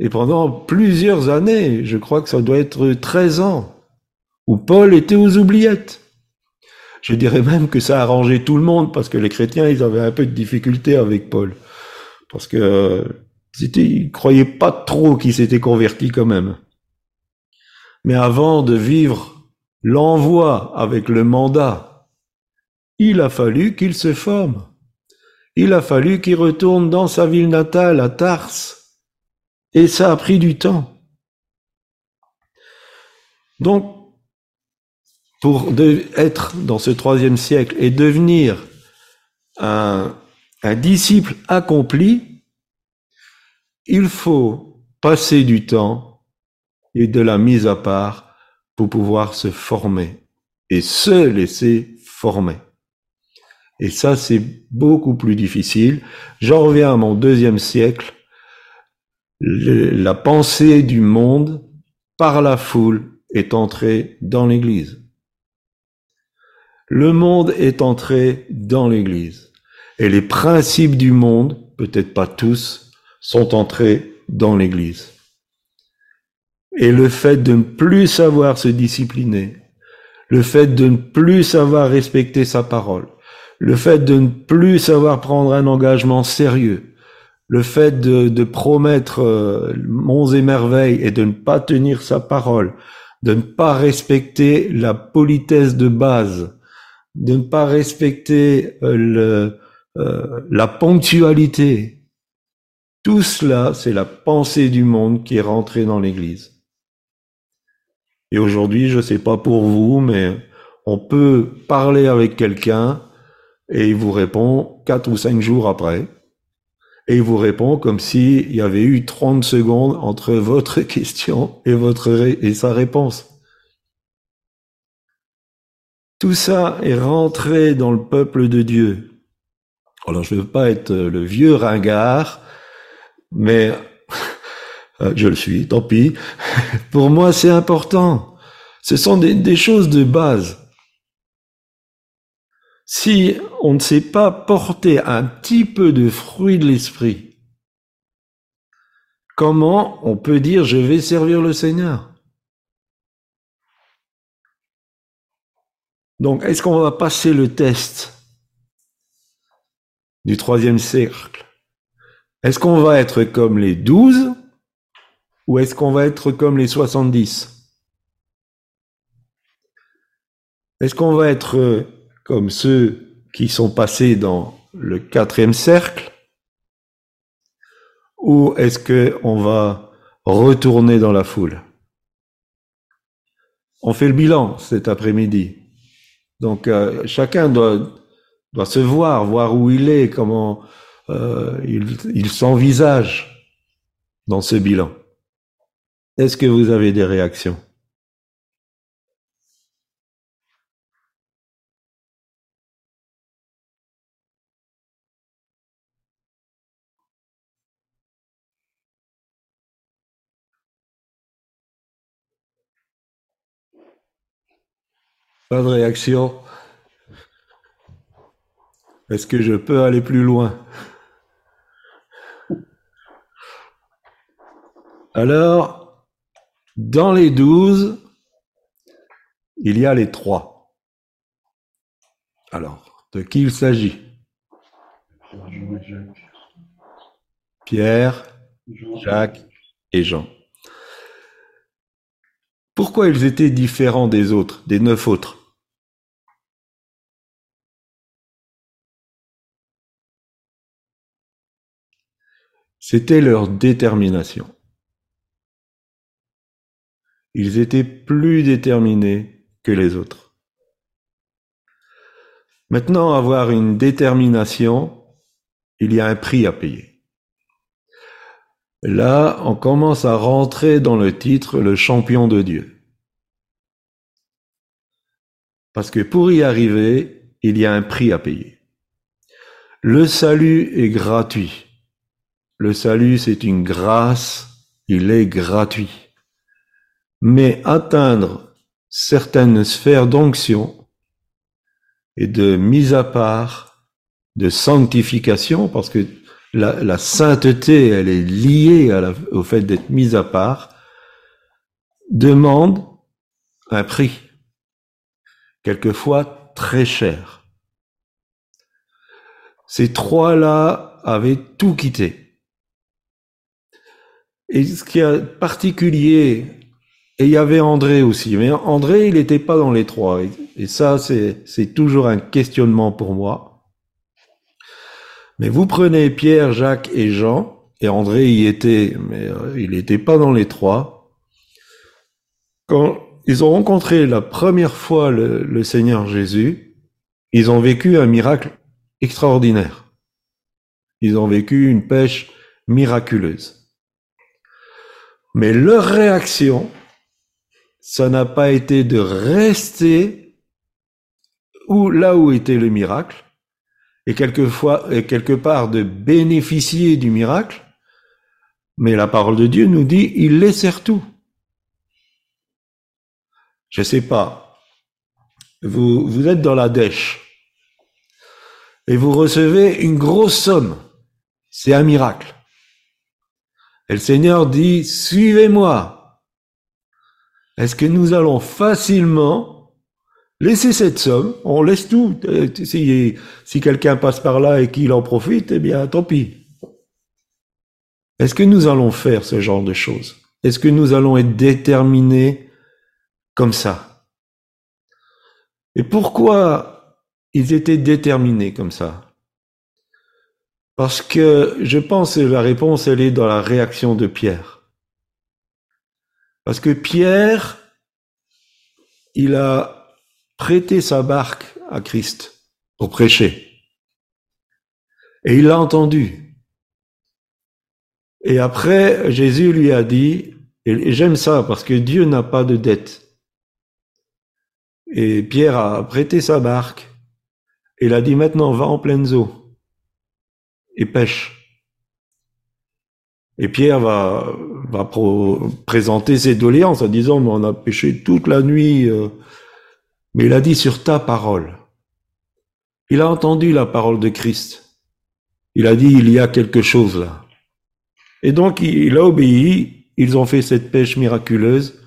Et pendant plusieurs années, je crois que ça doit être 13 ans, où Paul était aux oubliettes. Je dirais même que ça a arrangé tout le monde parce que les chrétiens, ils avaient un peu de difficulté avec Paul. Parce que c'était, ils croyaient pas trop qu'il s'était converti quand même. Mais avant de vivre l'envoi avec le mandat, il a fallu qu'il se forme. Il a fallu qu'il retourne dans sa ville natale, à Tarse, et ça a pris du temps. Donc, pour être dans ce troisième siècle et devenir un, disciple accompli, il faut passer du temps et de la mise à part pour pouvoir se former et se laisser former. Et ça, c'est beaucoup plus difficile. J'en reviens à mon deuxième siècle la pensée du monde par la foule est entrée dans l'Église. Le monde est entré dans l'Église. Et les principes du monde, peut-être pas tous, sont entrés dans l'Église. Et le fait de ne plus savoir se discipliner, le fait de ne plus savoir respecter sa parole, le fait de ne plus savoir prendre un engagement sérieux, le fait de, promettre euh, monts et merveilles et de ne pas tenir sa parole, de ne pas respecter la politesse de base, de ne pas respecter euh, euh, la ponctualité, tout cela, c'est la pensée du monde qui est rentrée dans l'Église. Et aujourd'hui, je ne sais pas pour vous, mais on peut parler avec quelqu'un et il vous répond quatre ou cinq jours après et il vous répond comme s'il y avait eu 30 secondes entre votre [LAUGHS] question et, votre et sa réponse. Tout ça est rentré dans le peuple de Dieu. Alors je ne veux pas être le vieux ringard, mais [LAUGHS] je le suis, tant pis. [LAUGHS] Pour moi, c'est important. Ce sont des choses de base. Si on ne sait pas porter un petit peu de fruit de l'esprit, comment on peut dire je vais servir le Seigneur Donc, est-ce qu'on va passer le test du troisième cercle? Est-ce qu'on va être comme les douze ou est-ce qu'on va être comme les soixante-dix? Est-ce qu'on va être comme ceux qui sont passés dans le quatrième cercle ou est-ce que on va retourner dans la foule? On fait le bilan cet après-midi. Donc euh, chacun doit, doit se voir, voir où il est, comment euh, il, il s'envisage dans ce bilan. Est-ce que vous avez des réactions? Pas de réaction. Est-ce que je peux aller plus loin? Alors, dans les douze, il y a les trois. Alors, de qui il s'agit? Pierre, Jacques et Jean. Pourquoi ils étaient différents des autres, des neuf autres? C'était leur détermination. Ils étaient plus déterminés que les autres. Maintenant, avoir une détermination, il y a un prix à payer. Là, on commence à rentrer dans le titre le champion de Dieu. Parce que pour y arriver, il y a un prix à payer. Le salut est gratuit. Le salut, c'est une grâce, il est gratuit. Mais atteindre certaines sphères d'onction et de mise à part, de sanctification, parce que la, sainteté, elle est liée au fait d'être mise à part, demande un prix, quelquefois très cher. Ces trois-là avaient tout quitté. Et ce qui est particulier, et il y avait André aussi, mais André, il n'était pas dans les trois. Et ça, c'est toujours un questionnement pour moi. Mais vous prenez Pierre, Jacques et Jean, et André y était, mais euh, il n'était pas dans les trois. Quand ils ont rencontré la première fois le, le Seigneur Jésus, ils ont vécu un miracle extraordinaire. Ils ont vécu une pêche miraculeuse. Mais leur réaction, ça n'a pas été de rester où, là où était le miracle, et quelquefois, quelque part de bénéficier du miracle, mais la parole de Dieu nous dit, il laissèrent tout. Je sais pas. Vous, vous êtes dans la dèche et vous recevez une grosse somme. C'est un miracle. Et le Seigneur dit, suivez-moi. Est-ce que nous allons facilement Laissez cette somme, on laisse tout. Euh, si, si quelqu'un passe par là et qu'il en profite, eh bien, tant pis. Est-ce que nous allons faire ce genre de choses? Est-ce que nous allons être déterminés comme ça? Et pourquoi ils étaient déterminés comme ça? Parce que je pense que la réponse, elle est dans la réaction de Pierre. Parce que Pierre, il a prêter sa barque à Christ pour prêcher. Et il l'a entendu. Et après, Jésus lui a dit, et j'aime ça parce que Dieu n'a pas de dette. Et Pierre a prêté sa barque. Et il a dit maintenant, va en pleines eaux et pêche. Et Pierre va, va présenter ses doléances en disant, mais on a pêché toute la nuit, euh, mais il a dit sur ta parole. Il a entendu la parole de Christ. Il a dit, il y a quelque chose là. Et donc, il a obéi. Ils ont fait cette pêche miraculeuse.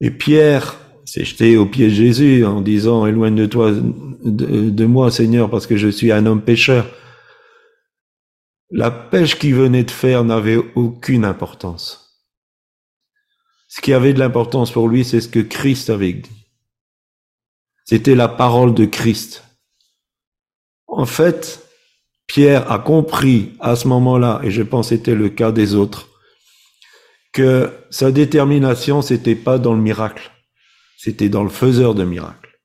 Et Pierre s'est jeté au pied de Jésus en disant, éloigne de toi, de, moi, Seigneur, parce que je suis un homme pécheur. La pêche qu'il venait de faire n'avait aucune importance. Ce qui avait de l'importance pour lui, c'est ce que Christ avait dit. C'était la parole de Christ. En fait, Pierre a compris à ce moment-là, et je pense que c'était le cas des autres, que sa détermination, c'était pas dans le miracle, c'était dans le faiseur de miracles.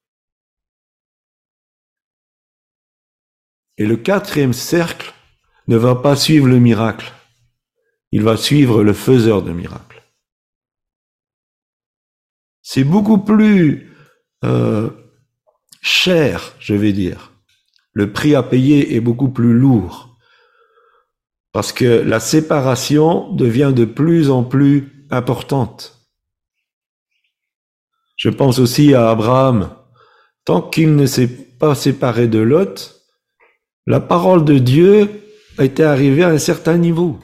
Et le quatrième cercle ne va pas suivre le miracle, il va suivre le faiseur de miracles. C'est beaucoup plus euh, cher, je vais dire. Le prix à payer est beaucoup plus lourd. Parce que la séparation devient de plus en plus importante. Je pense aussi à Abraham tant qu'il ne s'est pas séparé de Lot, la parole de Dieu était arrivée à un certain niveau.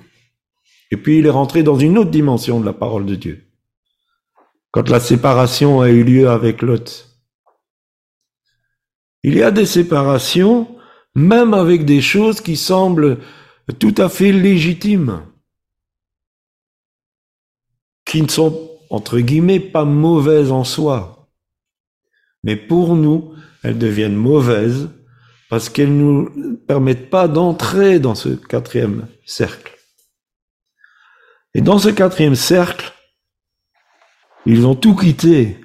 Et puis il est rentré dans une autre dimension de la parole de Dieu. Quand la séparation a eu lieu avec Lot. Il y a des séparations, même avec des choses qui semblent tout à fait légitimes, qui ne sont, entre guillemets, pas mauvaises en soi. Mais pour nous, elles deviennent mauvaises parce qu'elles ne nous permettent pas d'entrer dans ce quatrième cercle. Et dans ce quatrième cercle, ils ont tout quitté,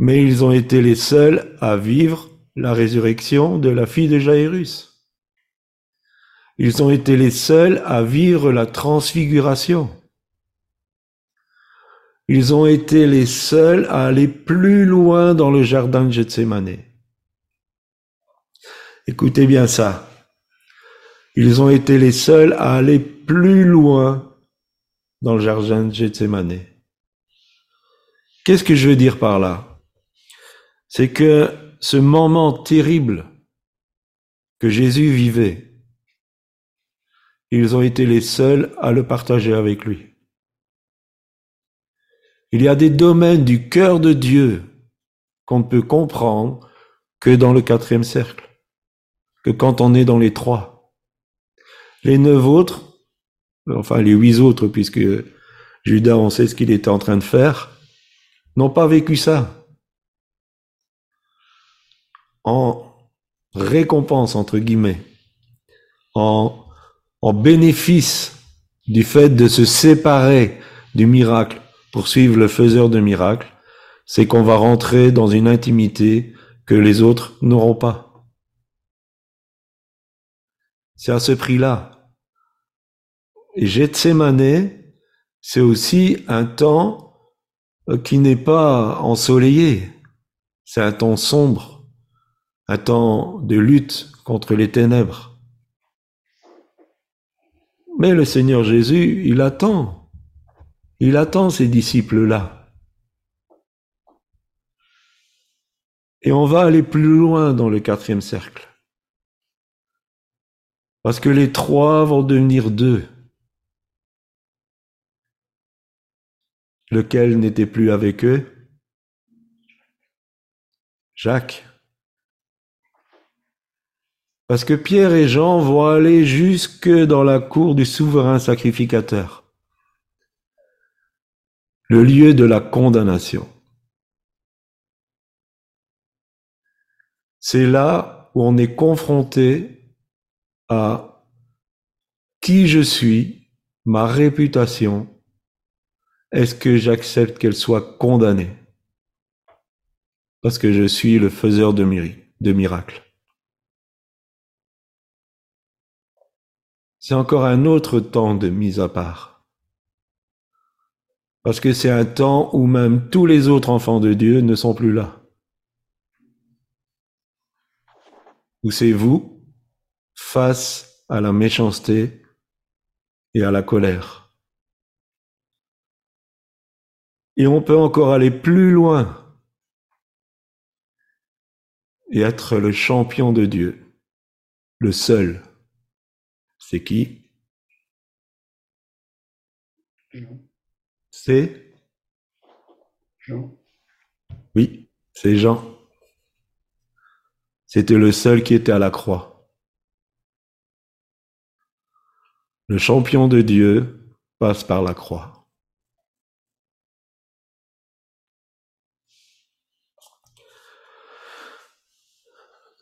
mais ils ont été les seuls à vivre la résurrection de la fille de Jairus. Ils ont été les seuls à vivre la transfiguration. Ils ont été les seuls à aller plus loin dans le jardin de Gethsemane. Écoutez bien ça. Ils ont été les seuls à aller plus loin dans le jardin de Gethsemane. Qu'est-ce que je veux dire par là? C'est que ce moment terrible que Jésus vivait, ils ont été les seuls à le partager avec lui. Il y a des domaines du cœur de Dieu qu'on ne peut comprendre que dans le quatrième cercle, que quand on est dans les trois. Les neuf autres, enfin les huit autres, puisque Judas, on sait ce qu'il était en train de faire, n'ont pas vécu ça. En récompense, entre guillemets, en, en bénéfice du fait de se séparer du miracle pour suivre le faiseur de miracles, c'est qu'on va rentrer dans une intimité que les autres n'auront pas. C'est à ce prix-là. Et Gethsemane, c'est aussi un temps qui n'est pas ensoleillé. C'est un temps sombre, un temps de lutte contre les ténèbres. Mais le Seigneur Jésus, il attend il attend ces disciples-là. Et on va aller plus loin dans le quatrième cercle. Parce que les trois vont devenir deux. Lequel n'était plus avec eux? Jacques. Parce que Pierre et Jean vont aller jusque dans la cour du souverain sacrificateur le lieu de la condamnation. C'est là où on est confronté à qui je suis, ma réputation, est-ce que j'accepte qu'elle soit condamnée? Parce que je suis le faiseur de, de miracles. C'est encore un autre temps de mise à part. Parce que c'est un temps où même tous les autres enfants de Dieu ne sont plus là. Où c'est vous face à la méchanceté et à la colère. Et on peut encore aller plus loin et être le champion de Dieu, le seul. C'est qui? C'est? Jean. Oui, c'est Jean. C'était le seul qui était à la croix. Le champion de Dieu passe par la croix.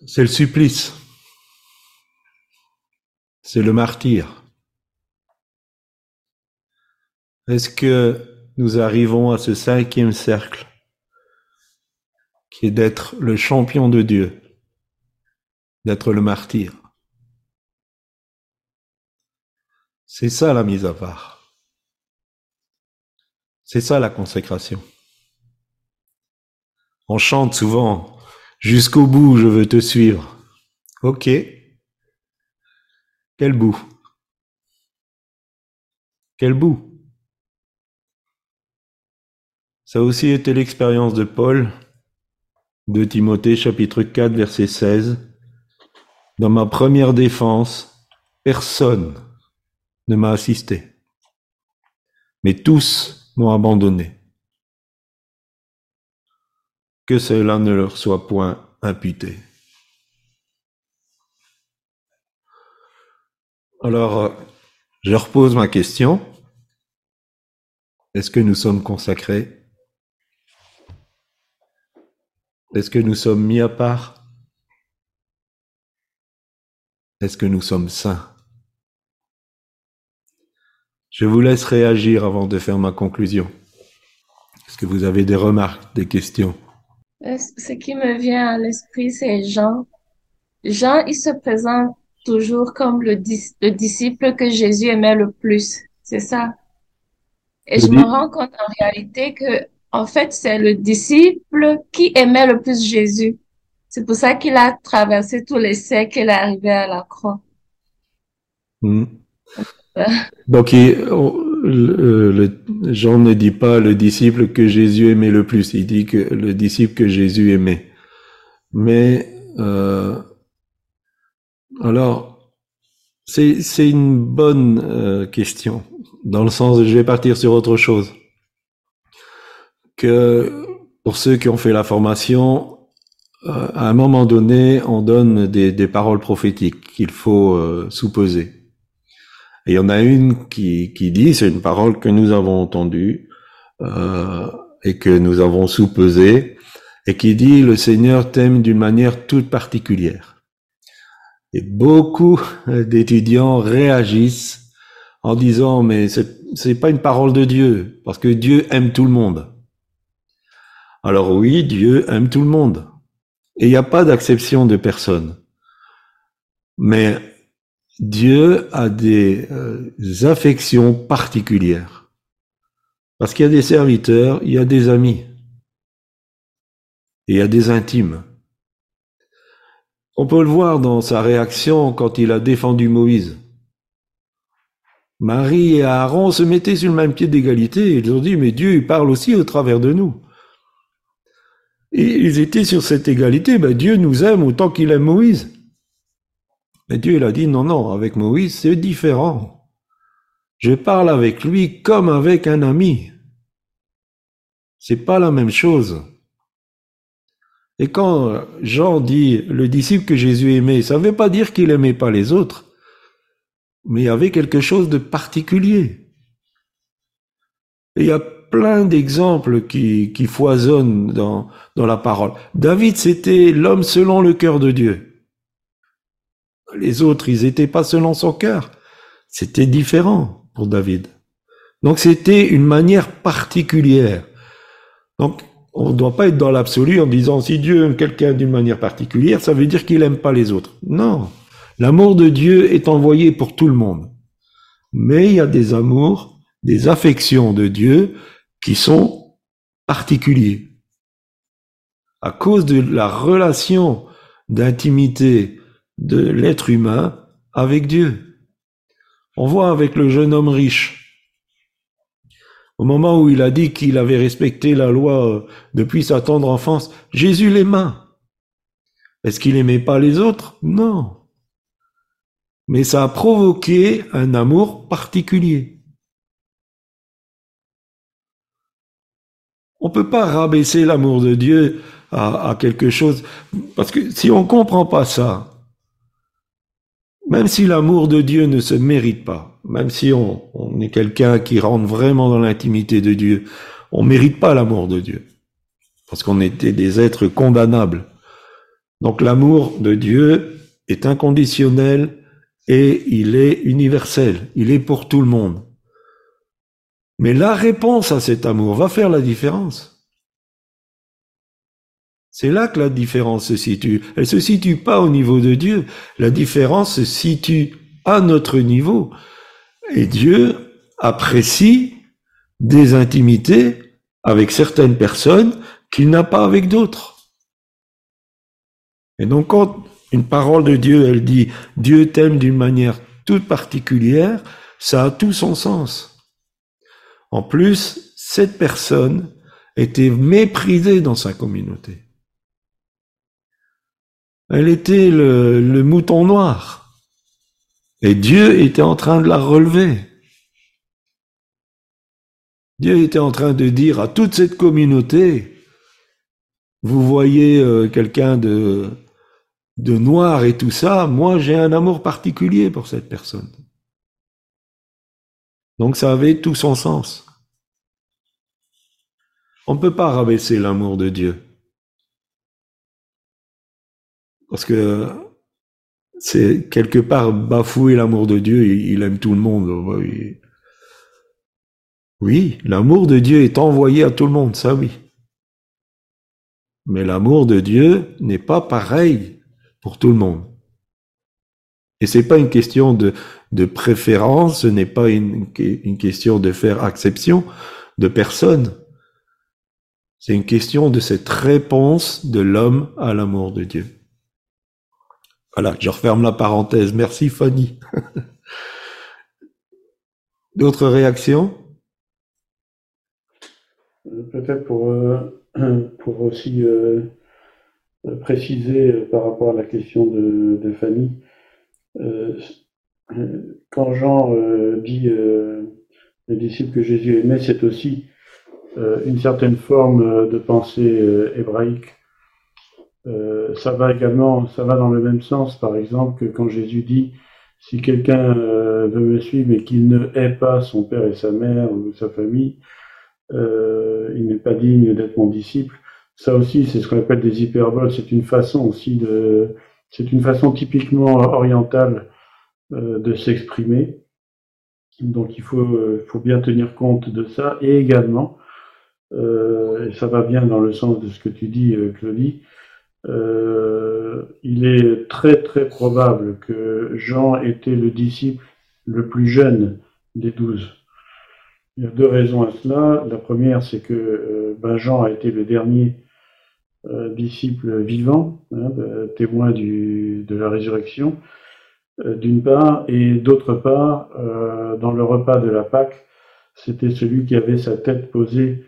C'est le supplice. C'est le martyr. Est-ce que nous arrivons à ce cinquième cercle qui est d'être le champion de Dieu, d'être le martyr? C'est ça la mise à part. C'est ça la consécration. On chante souvent Jusqu'au bout, je veux te suivre. Ok. Quel bout? Quel bout? Ça aussi été l'expérience de Paul de Timothée chapitre 4 verset 16. Dans ma première défense, personne ne m'a assisté, mais tous m'ont abandonné. Que cela ne leur soit point imputé. Alors, euh, je repose ma question. Est-ce que nous sommes consacrés? Est-ce que nous sommes mis à part? Est-ce que nous sommes saints? Je vous laisse réagir avant de faire ma conclusion. Est-ce que vous avez des remarques, des questions? Euh, Ce qui me vient à l'esprit, c'est Jean. Jean, il se présente toujours comme le, dis- le disciple que Jésus aimait le plus. C'est ça. Et je me rends compte en réalité que, en fait, c'est le disciple qui aimait le plus Jésus. C'est pour ça qu'il a traversé tous les siècles et il est arrivé à la croix. Hmm. [LAUGHS] Donc, il- on- le, le- Jean ne dit pas le disciple que Jésus aimait le plus, il dit que le disciple que Jésus aimait. Mais euh, alors, c'est une bonne euh, question, dans le sens, je vais partir sur autre chose. Que pour ceux qui ont fait la formation, euh, à un moment donné, on donne des, des paroles prophétiques qu'il faut euh, sous-peser. Et il y en a une qui, qui dit, c'est une parole que nous avons entendue euh, et que nous avons sous-pesée, et qui dit, le Seigneur t'aime d'une manière toute particulière. Et beaucoup d'étudiants réagissent en disant, mais c'est pas une parole de Dieu, parce que Dieu aime tout le monde. Alors oui, Dieu aime tout le monde. Et il n'y a pas d'acception de personne. Mais Dieu a des euh, affections particulières. Parce qu'il y a des serviteurs, il y a des amis. Et il y a des intimes. On peut le voir dans sa réaction quand il a défendu Moïse. Marie et Aaron se mettaient sur le même pied d'égalité. Ils ont dit, mais Dieu, parle aussi au travers de nous. Et ils étaient sur cette égalité. Ben, Dieu nous aime autant qu'il aime Moïse. Mais Dieu, il a dit, non, non, avec Moïse, c'est différent. Je parle avec lui comme avec un ami. C'est pas la même chose. Et quand Jean dit le disciple que Jésus aimait, ça ne veut pas dire qu'il aimait pas les autres, mais il y avait quelque chose de particulier. Et il y a plein d'exemples qui, qui foisonnent dans, dans la parole. David, c'était l'homme selon le cœur de Dieu. Les autres, ils n'étaient pas selon son cœur. C'était différent pour David. Donc c'était une manière particulière. Donc on ne doit pas être dans l'absolu en disant si Dieu aime quelqu'un d'une manière particulière, ça veut dire qu'il aime pas les autres. Non. L'amour de Dieu est envoyé pour tout le monde. Mais il y a des amours, des affections de Dieu qui sont particuliers. À cause de la relation d'intimité de l'être humain avec Dieu. On voit avec le jeune homme riche. Au moment où il a dit qu'il avait respecté la loi depuis sa tendre enfance, Jésus l'aima. Est-ce qu'il aimait pas les autres? Non. Mais ça a provoqué un amour particulier. On peut pas rabaisser l'amour de Dieu à, à, quelque chose, parce que si on comprend pas ça, même si l'amour de Dieu ne se mérite pas, même si on, est quelqu'un qui rentre vraiment dans l'intimité de Dieu, on mérite pas l'amour de Dieu, parce qu'on était des êtres condamnables. Donc l'amour de Dieu est inconditionnel et il est universel, il est pour tout le monde. Mais la réponse à cet amour va faire la différence. C'est là que la différence se situe. Elle se situe pas au niveau de Dieu. La différence se situe à notre niveau. Et Dieu apprécie des intimités avec certaines personnes qu'il n'a pas avec d'autres. Et donc quand une parole de Dieu, elle dit Dieu t'aime d'une manière toute particulière, ça a tout son sens. En plus, cette personne était méprisée dans sa communauté. Elle était le, mouton noir. Et Dieu était en train de la relever. Dieu était en train de dire à toute cette communauté, vous voyez euh, quelqu'un de, de noir et tout ça, moi j'ai un amour particulier pour cette personne. Donc ça avait tout son sens. On ne peut pas rabaisser l'amour de Dieu. Parce que c'est quelque part bafouer l'amour de Dieu, il, aime tout le monde. Oui, l'amour de Dieu est envoyé à tout le monde, ça oui. Mais l'amour de Dieu n'est pas pareil pour tout le monde. Et c'est pas une question de, de préférence, ce n'est pas une, une question de faire exception de personne. C'est une question de cette réponse de l'homme à l'amour de Dieu. Voilà, je referme la parenthèse. Merci Fanny. [LAUGHS] D'autres réactions? Euh, Peut-être pour, euh, [CLEARS THROAT] aussi euh, préciser par rapport à la question de, Fanny, quand Jean dit le disciple que Jésus aimait, c'est aussi une certaine forme de pensée hébraïque euh, ça va également, ça va dans le même sens, par exemple, que quand Jésus dit si quelqu'un euh, veut me suivre et qu'il ne hait pas son père et sa mère ou sa famille, euh, il n'est pas digne d'être mon disciple. Ça aussi, c'est ce qu'on appelle des hyperboles. C'est une façon aussi de, c'est une façon typiquement orientale de s'exprimer. Donc il faut, faut bien tenir compte de ça. Et également, et ça va bien dans le sens de ce que tu dis, Claudie, euh, il est très très probable que Jean était le disciple le plus jeune des douze. Il y a deux raisons à cela. La première, c'est que euh, ben Jean a été le dernier euh, disciple vivant, hein, témoin de la résurrection, d'une part, et d'autre part, dans le repas de la Pâque, c'était celui qui avait sa tête posée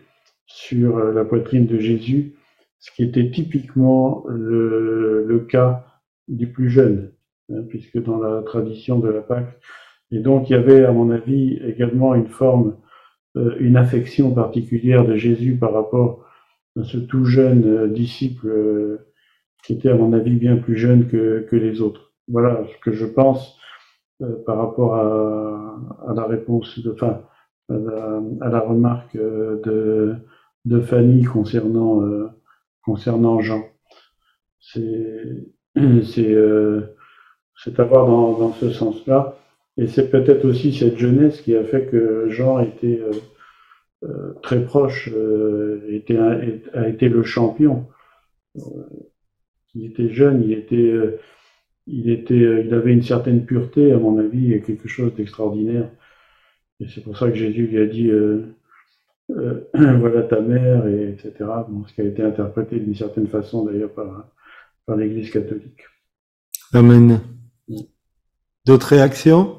sur la poitrine de Jésus ce qui était typiquement le, le cas du plus jeune, hein, puisque dans la tradition de la Pâque, et donc il y avait, à mon avis, également une forme, euh, une affection particulière de Jésus par rapport à ce tout jeune euh, disciple euh, qui était, à mon avis, bien plus jeune que, que les autres. Voilà ce que je pense par rapport à, à, la réponse, de, enfin, à la, à la remarque de, de Fanny concernant concernant Jean. C'est [CLEARS THROAT] euh, à voir dans, dans ce sens-là. Et c'est peut-être aussi cette jeunesse qui a fait que Jean était euh, euh, très proche, euh, était a été le champion. Euh, il était jeune, il était, euh, il était, il avait une certaine pureté, à mon avis, et quelque chose d'extraordinaire. Et c'est pour ça que Jésus lui a dit euh, [CLEARS THROAT] voilà ta mère, et etc. Bon, ce qui a été interprété d'une certaine façon d'ailleurs par, par l'Église catholique. Amen. D'autres réactions?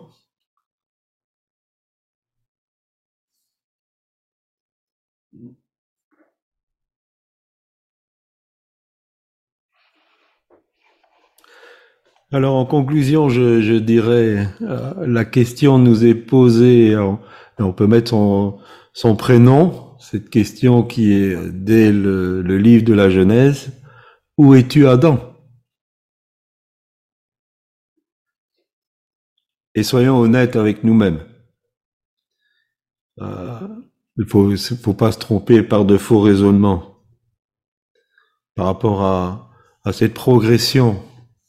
Alors en conclusion, je, je dirais, euh, la question nous est posée, on, on peut mettre son, son prénom, cette question qui est dès le, livre de la Genèse, où es-tu Adam? Et soyons honnêtes avec nous-mêmes. Euh, il faut, faut pas se tromper par de faux raisonnements par rapport à, cette progression.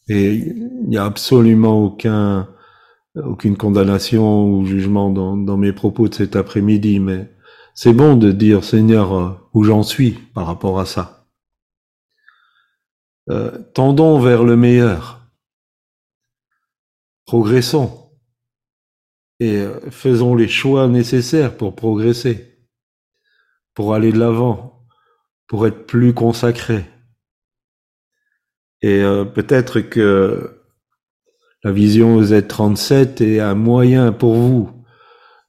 Et il n'y a absolument aucun, aucune condamnation ou jugement dans, dans mes propos de cet après-midi, mais c'est bon de dire Seigneur euh, où j'en suis par rapport à ça. Euh, tendons vers le meilleur. Progressons et euh, faisons les choix nécessaires pour progresser, pour aller de l'avant, pour être plus consacrés. Et peut-être que la vision Z37 est un moyen pour vous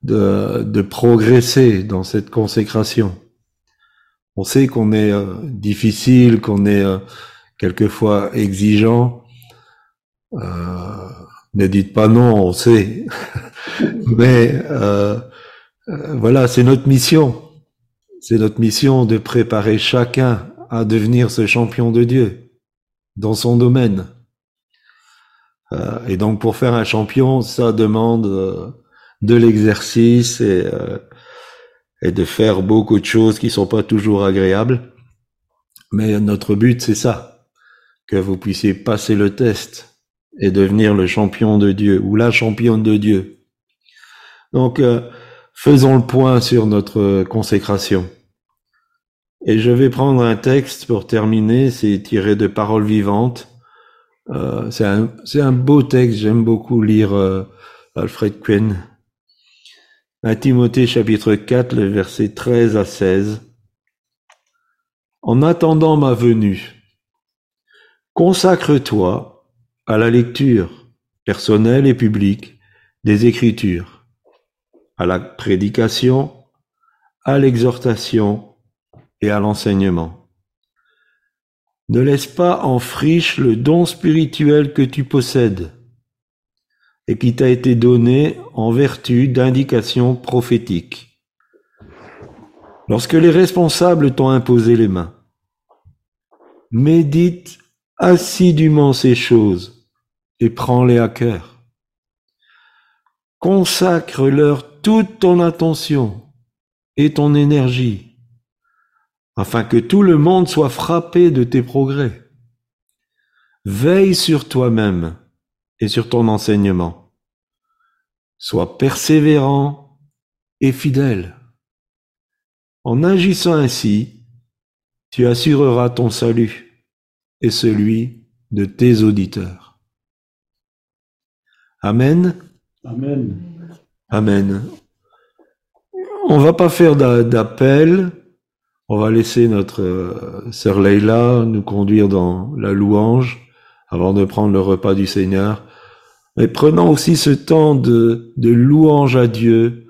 de, de progresser dans cette consécration. On sait qu'on est euh, difficile, qu'on est euh, quelquefois exigeant. Euh, ne dites pas non, on sait. [LAUGHS] Mais euh, euh, voilà, c'est notre mission. C'est notre mission de préparer chacun à devenir ce champion de Dieu dans son domaine. Euh, et donc pour faire un champion, ça demande de l'exercice et, euh, et de faire beaucoup de choses qui sont pas toujours agréables. Mais notre but, c'est ça, que vous puissiez passer le test et devenir le champion de Dieu ou la championne de Dieu. Donc, faisons le point sur notre consécration. Et je vais prendre un texte pour terminer, c'est tiré de Paroles vivantes. Euh, c'est un, un, beau texte, j'aime beaucoup lire euh, Alfred Quinn. À Timothée chapitre 4, le verset 13 à 16. En attendant ma venue, consacre-toi à la lecture personnelle et publique des Écritures, à la prédication, à l'exhortation et à l'enseignement. Ne laisse pas en friche le don spirituel que tu possèdes et qui t'a été donné en vertu d'indications prophétiques. Lorsque les responsables t'ont imposé les mains, médite assidûment ces choses et prends-les à cœur. Consacre-leur toute ton attention et ton énergie, afin que tout le monde soit frappé de tes progrès. Veille sur toi-même et sur ton enseignement. Sois persévérant et fidèle. En agissant ainsi, tu assureras ton salut et celui de tes auditeurs. Amen. Amen. Amen. On va pas faire d'appel. On va laisser notre euh, sœur Leïla nous conduire dans la louange avant de prendre le repas du Seigneur. Mais prenons aussi ce temps de, louange à Dieu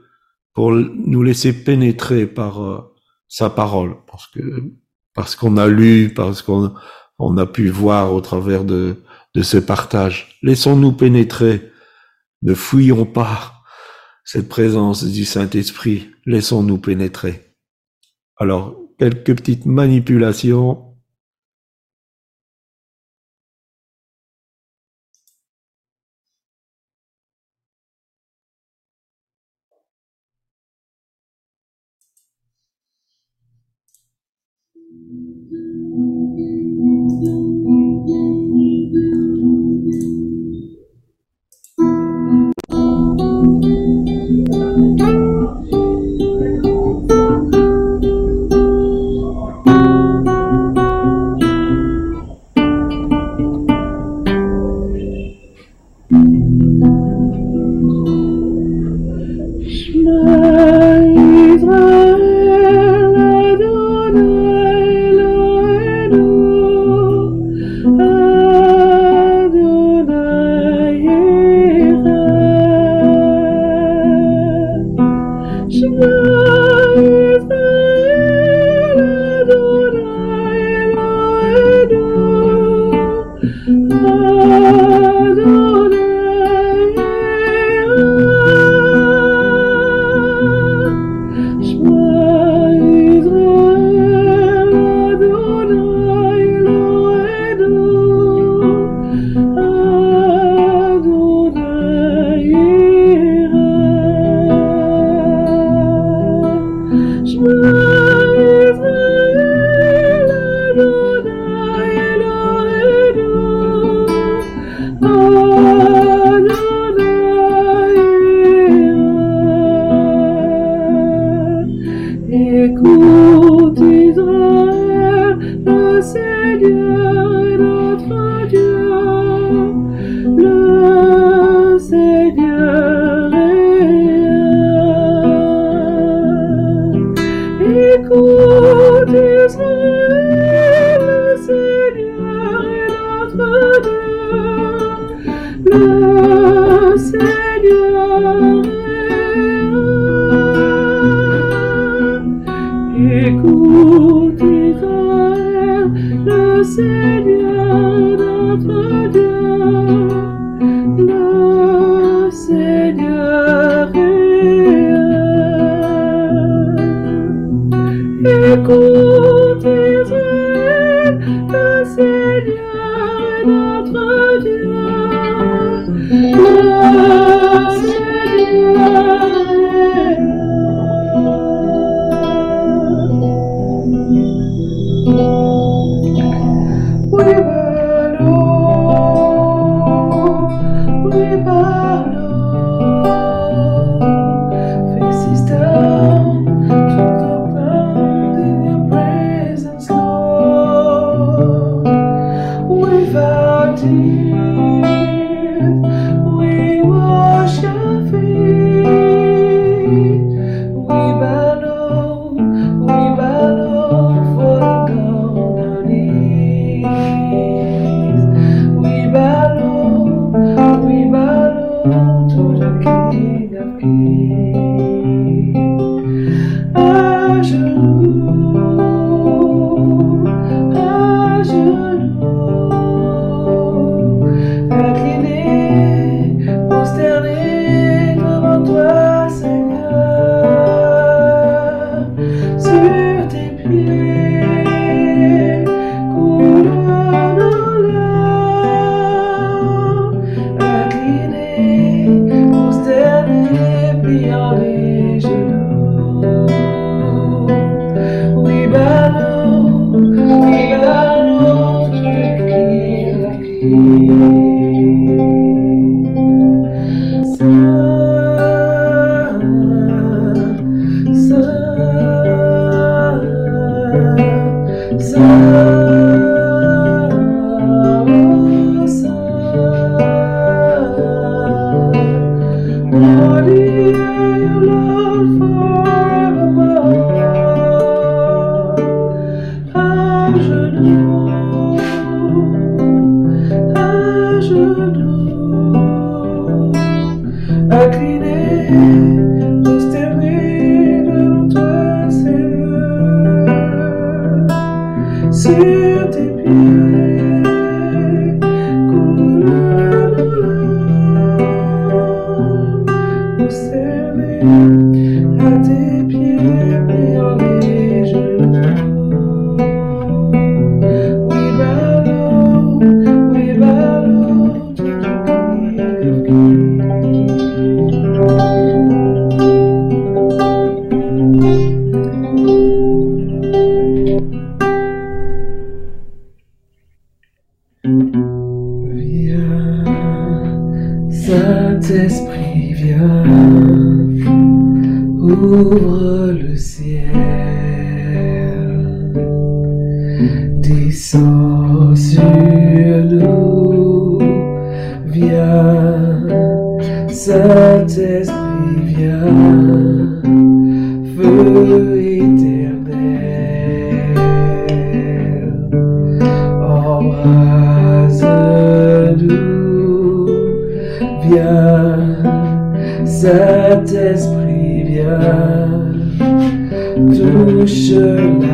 pour nous laisser pénétrer par euh, sa parole, parce que parce qu'on a lu, parce qu'on on a pu voir au travers de, de ce partage. Laissons-nous pénétrer. Ne fouillons pas cette présence du Saint-Esprit. Laissons-nous pénétrer. Alors, quelques petites manipulations to you. Ouvre le ciel, descends sur nous, viens, Saint-Esprit, viens, feu éternel, embrase-nous, viens, Saint-Esprit. picture